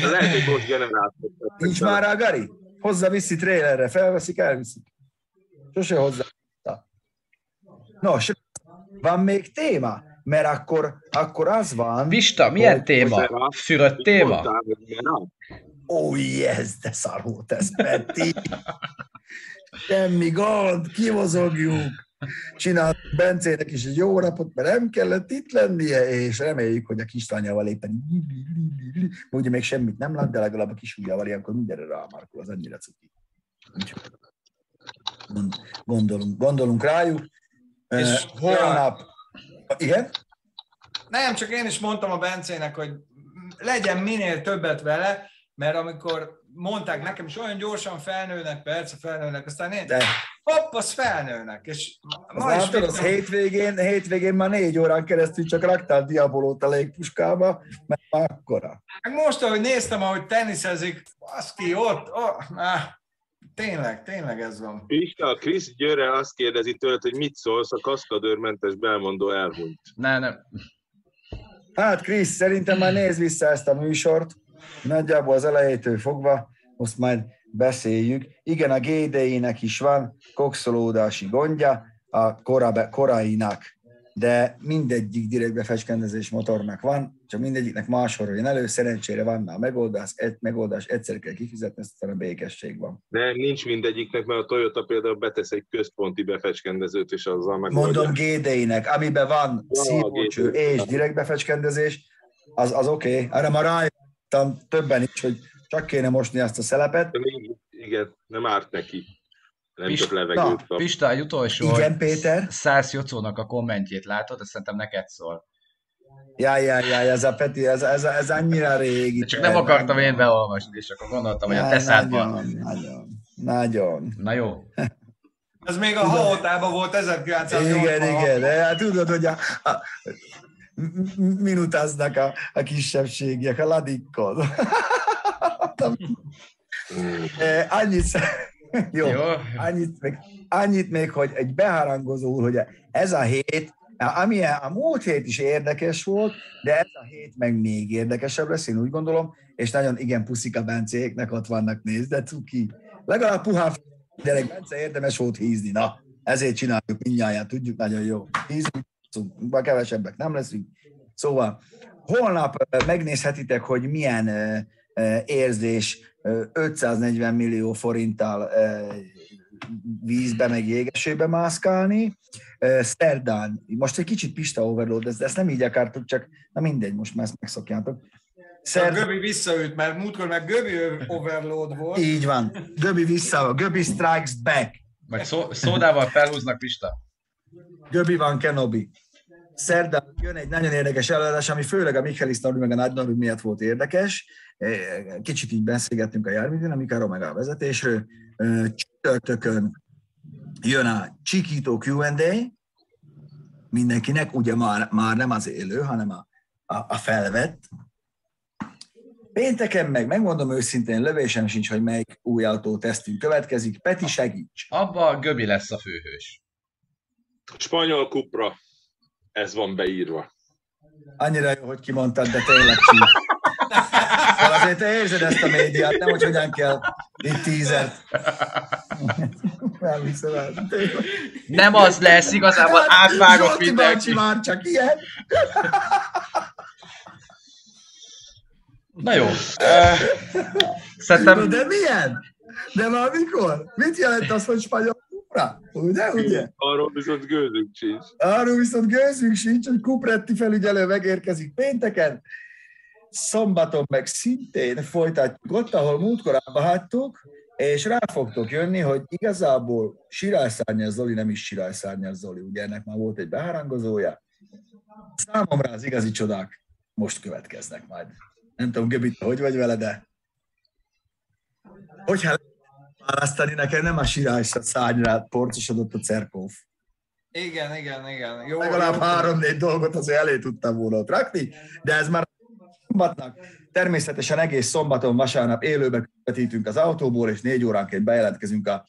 Lehet, hogy most generátor. Nincs már rá Gari? Hozza viszi trailerre, felveszik, elviszik. Sose hozzá. Nos, van még téma? Mert akkor, akkor az van... Vista, milyen téma? Fürött téma? Oh yes, de szar volt ez, Petti. Semmi gond, kivozogjuk. Csinált Bencének is egy jó napot, mert nem kellett itt lennie, és reméljük, hogy a kislányával éppen ugye még semmit nem lát, de legalább a kis ujjával ilyenkor mindenre rámarkol, az annyira cuki. Gondolunk, gondolunk rájuk. És uh, holnap... Igen? Nem, csak én is mondtam a Bencének, hogy legyen minél többet vele, mert amikor mondták nekem, is olyan gyorsan felnőnek, persze felnőnek, aztán én, De. hopp, az felnőnek. És ma az is látod, az hétvégén, hétvégén már négy órán keresztül csak raktál diabolót a légpuskába, mert már akkora. Most, ahogy néztem, ahogy teniszezik, az ki ott, oh, ah, tényleg, tényleg ez van. Pista, Krisz Győre azt kérdezi tőled, hogy mit szólsz, a kaszkadőrmentes belmondó elhunyt. Ne, nem. Hát Krisz, szerintem már nézd vissza ezt a műsort, nagyjából az elejétől fogva, most majd beszéljük. Igen, a GDI-nek is van kokszolódási gondja, a korabe, korainak, de mindegyik direktbefecskendezés motornak van, csak mindegyiknek máshol jön elő, szerencsére van a megoldás, egy megoldás egyszer kell kifizetni, aztán a békesség van. De nincs mindegyiknek, mert a Toyota például betesz egy központi befecskendezőt, és azzal megoldja. Mondom GDI-nek, amiben van szívócső és direktbefecskendezés, az, az oké, okay. arra már rájöttem többen is, hogy csak kéne mosni ezt a szelepet. Igen, nem árt neki. Nem Pist- csak levegőt kap. Pista, egy utolsó. Igen, Péter. Szász Jocónak a kommentjét látod, ezt szerintem neked szól. Ja, ja, ja, ez a Peti, ez, ez, ez annyira régi. Csak nem akartam én beolvasni, és akkor gondoltam, hogy a te szádban. Nagyon, nagyon, nagyon. Na jó. Ez még a haotában volt 1980 Igen, igen, de hát tudod, hogy a, a minutáznak a, a kisebbségiek, a ladikkod. Eh, annyit, jó, jó. Annyit, még, annyit még, hogy egy beharangozó úr, hogy ez a hét, ami a múlt hét is érdekes volt, de ez a hét meg még érdekesebb lesz, én úgy gondolom, és nagyon igen puszika Bencéknek ott vannak nézd, de cuki. Legalább puhán de Bence érdemes volt hízni, na, ezért csináljuk mindjárt, tudjuk nagyon jó. Hízunk, kevesebbek nem leszünk. Szóval holnap megnézhetitek, hogy milyen érzés 540 millió forinttal vízbe, meg jégesőbe mászkálni. Szerdán, most egy kicsit pista overload, de ezt nem így akartuk, csak na mindegy, most már ezt megszokjátok. Szerdán... A Göbi visszaült, mert múltkor meg Göbi overload volt. Így van, Göbi vissza, Göbi strikes back. Vagy szó, szódával felhúznak Pista. Göbi van Kenobi. Szerdán jön egy nagyon érdekes előadás, ami főleg a Michaelis Norbi meg a Nagy Norbi miatt volt érdekes. Kicsit így beszélgettünk a járműdinamikáról, meg a vezetésről. Csütörtökön jön a Csikító Q&A, mindenkinek, ugye már, már nem az élő, hanem a, a, a felvett. Pénteken meg, megmondom őszintén, lövésem sincs, hogy melyik új autó tesztünk következik. Peti, segíts! Abba a Göbi lesz a főhős. Spanyol kupra. Ez van beírva. Annyira jó, hogy kimondtad, de tényleg ki. Azért te érzed ezt a médiát, nem hogy hogyan kell itt tízert. Nem hiszem el. Nem az lesz, igazából átvágott Zsolti mindenki. bácsi már csak ilyen. Na jó. Szerintem De milyen? De már mikor? Mit jelent az, hogy spanyol kupra? Ugye, ugye? Arról viszont gőzünk sincs. Arról viszont gőzünk sincs, hogy Kupretti felügyelő megérkezik pénteken, szombaton meg szintén folytatjuk ott, ahol múltkor abba hagytuk, és rá fogtok jönni, hogy igazából Sirályszárnyas Zoli nem is Sirályszárnyas Zoli, ugye ennek már volt egy beharangozója. Számomra az igazi csodák most következnek majd. Nem tudom, Göbi, hogy vagy vele, de hogyha választani, nekem nem a Sirálysa szárnyra porcosodott a Cerkóf Igen, igen, igen. Jó, legalább jó. három-négy dolgot azért elé tudtam volna ott rakni, de ez már szombatnak. Természetesen egész szombaton, vasárnap élőbe vetítünk az autóból, és négy óránként bejelentkezünk a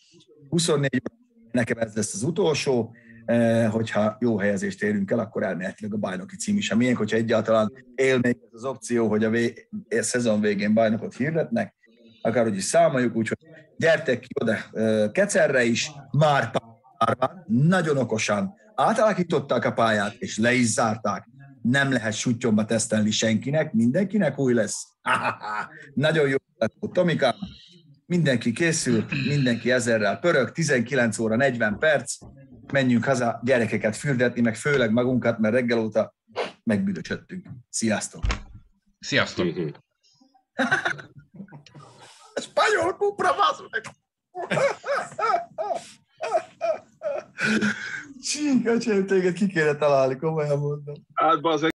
24 óra. Nekem ez lesz az utolsó, Eh, hogyha jó helyezést érünk el, akkor elméletileg a bajnoki cím is a miénk, hogyha egyáltalán él még az opció, hogy a, vé- a szezon végén bajnokot hirdetnek, akárhogy is számoljuk, úgyhogy gyertek ki oda Kecerre is, már párban, nagyon okosan átalakították a pályát, és le is zárták. Nem lehet sutyomba tesztelni senkinek, mindenkinek új lesz. nagyon jó lett Tomika, mindenki készült, mindenki ezerrel pörög, 19 óra 40 perc, menjünk haza gyerekeket fürdetni, meg főleg magunkat, mert reggel óta megbüdösödtünk. Sziasztok! Sziasztok! Spanyol kupra, bazd meg! Csík, öcsém, téged ki kéne találni, komolyan mondom. Hát, bazeg,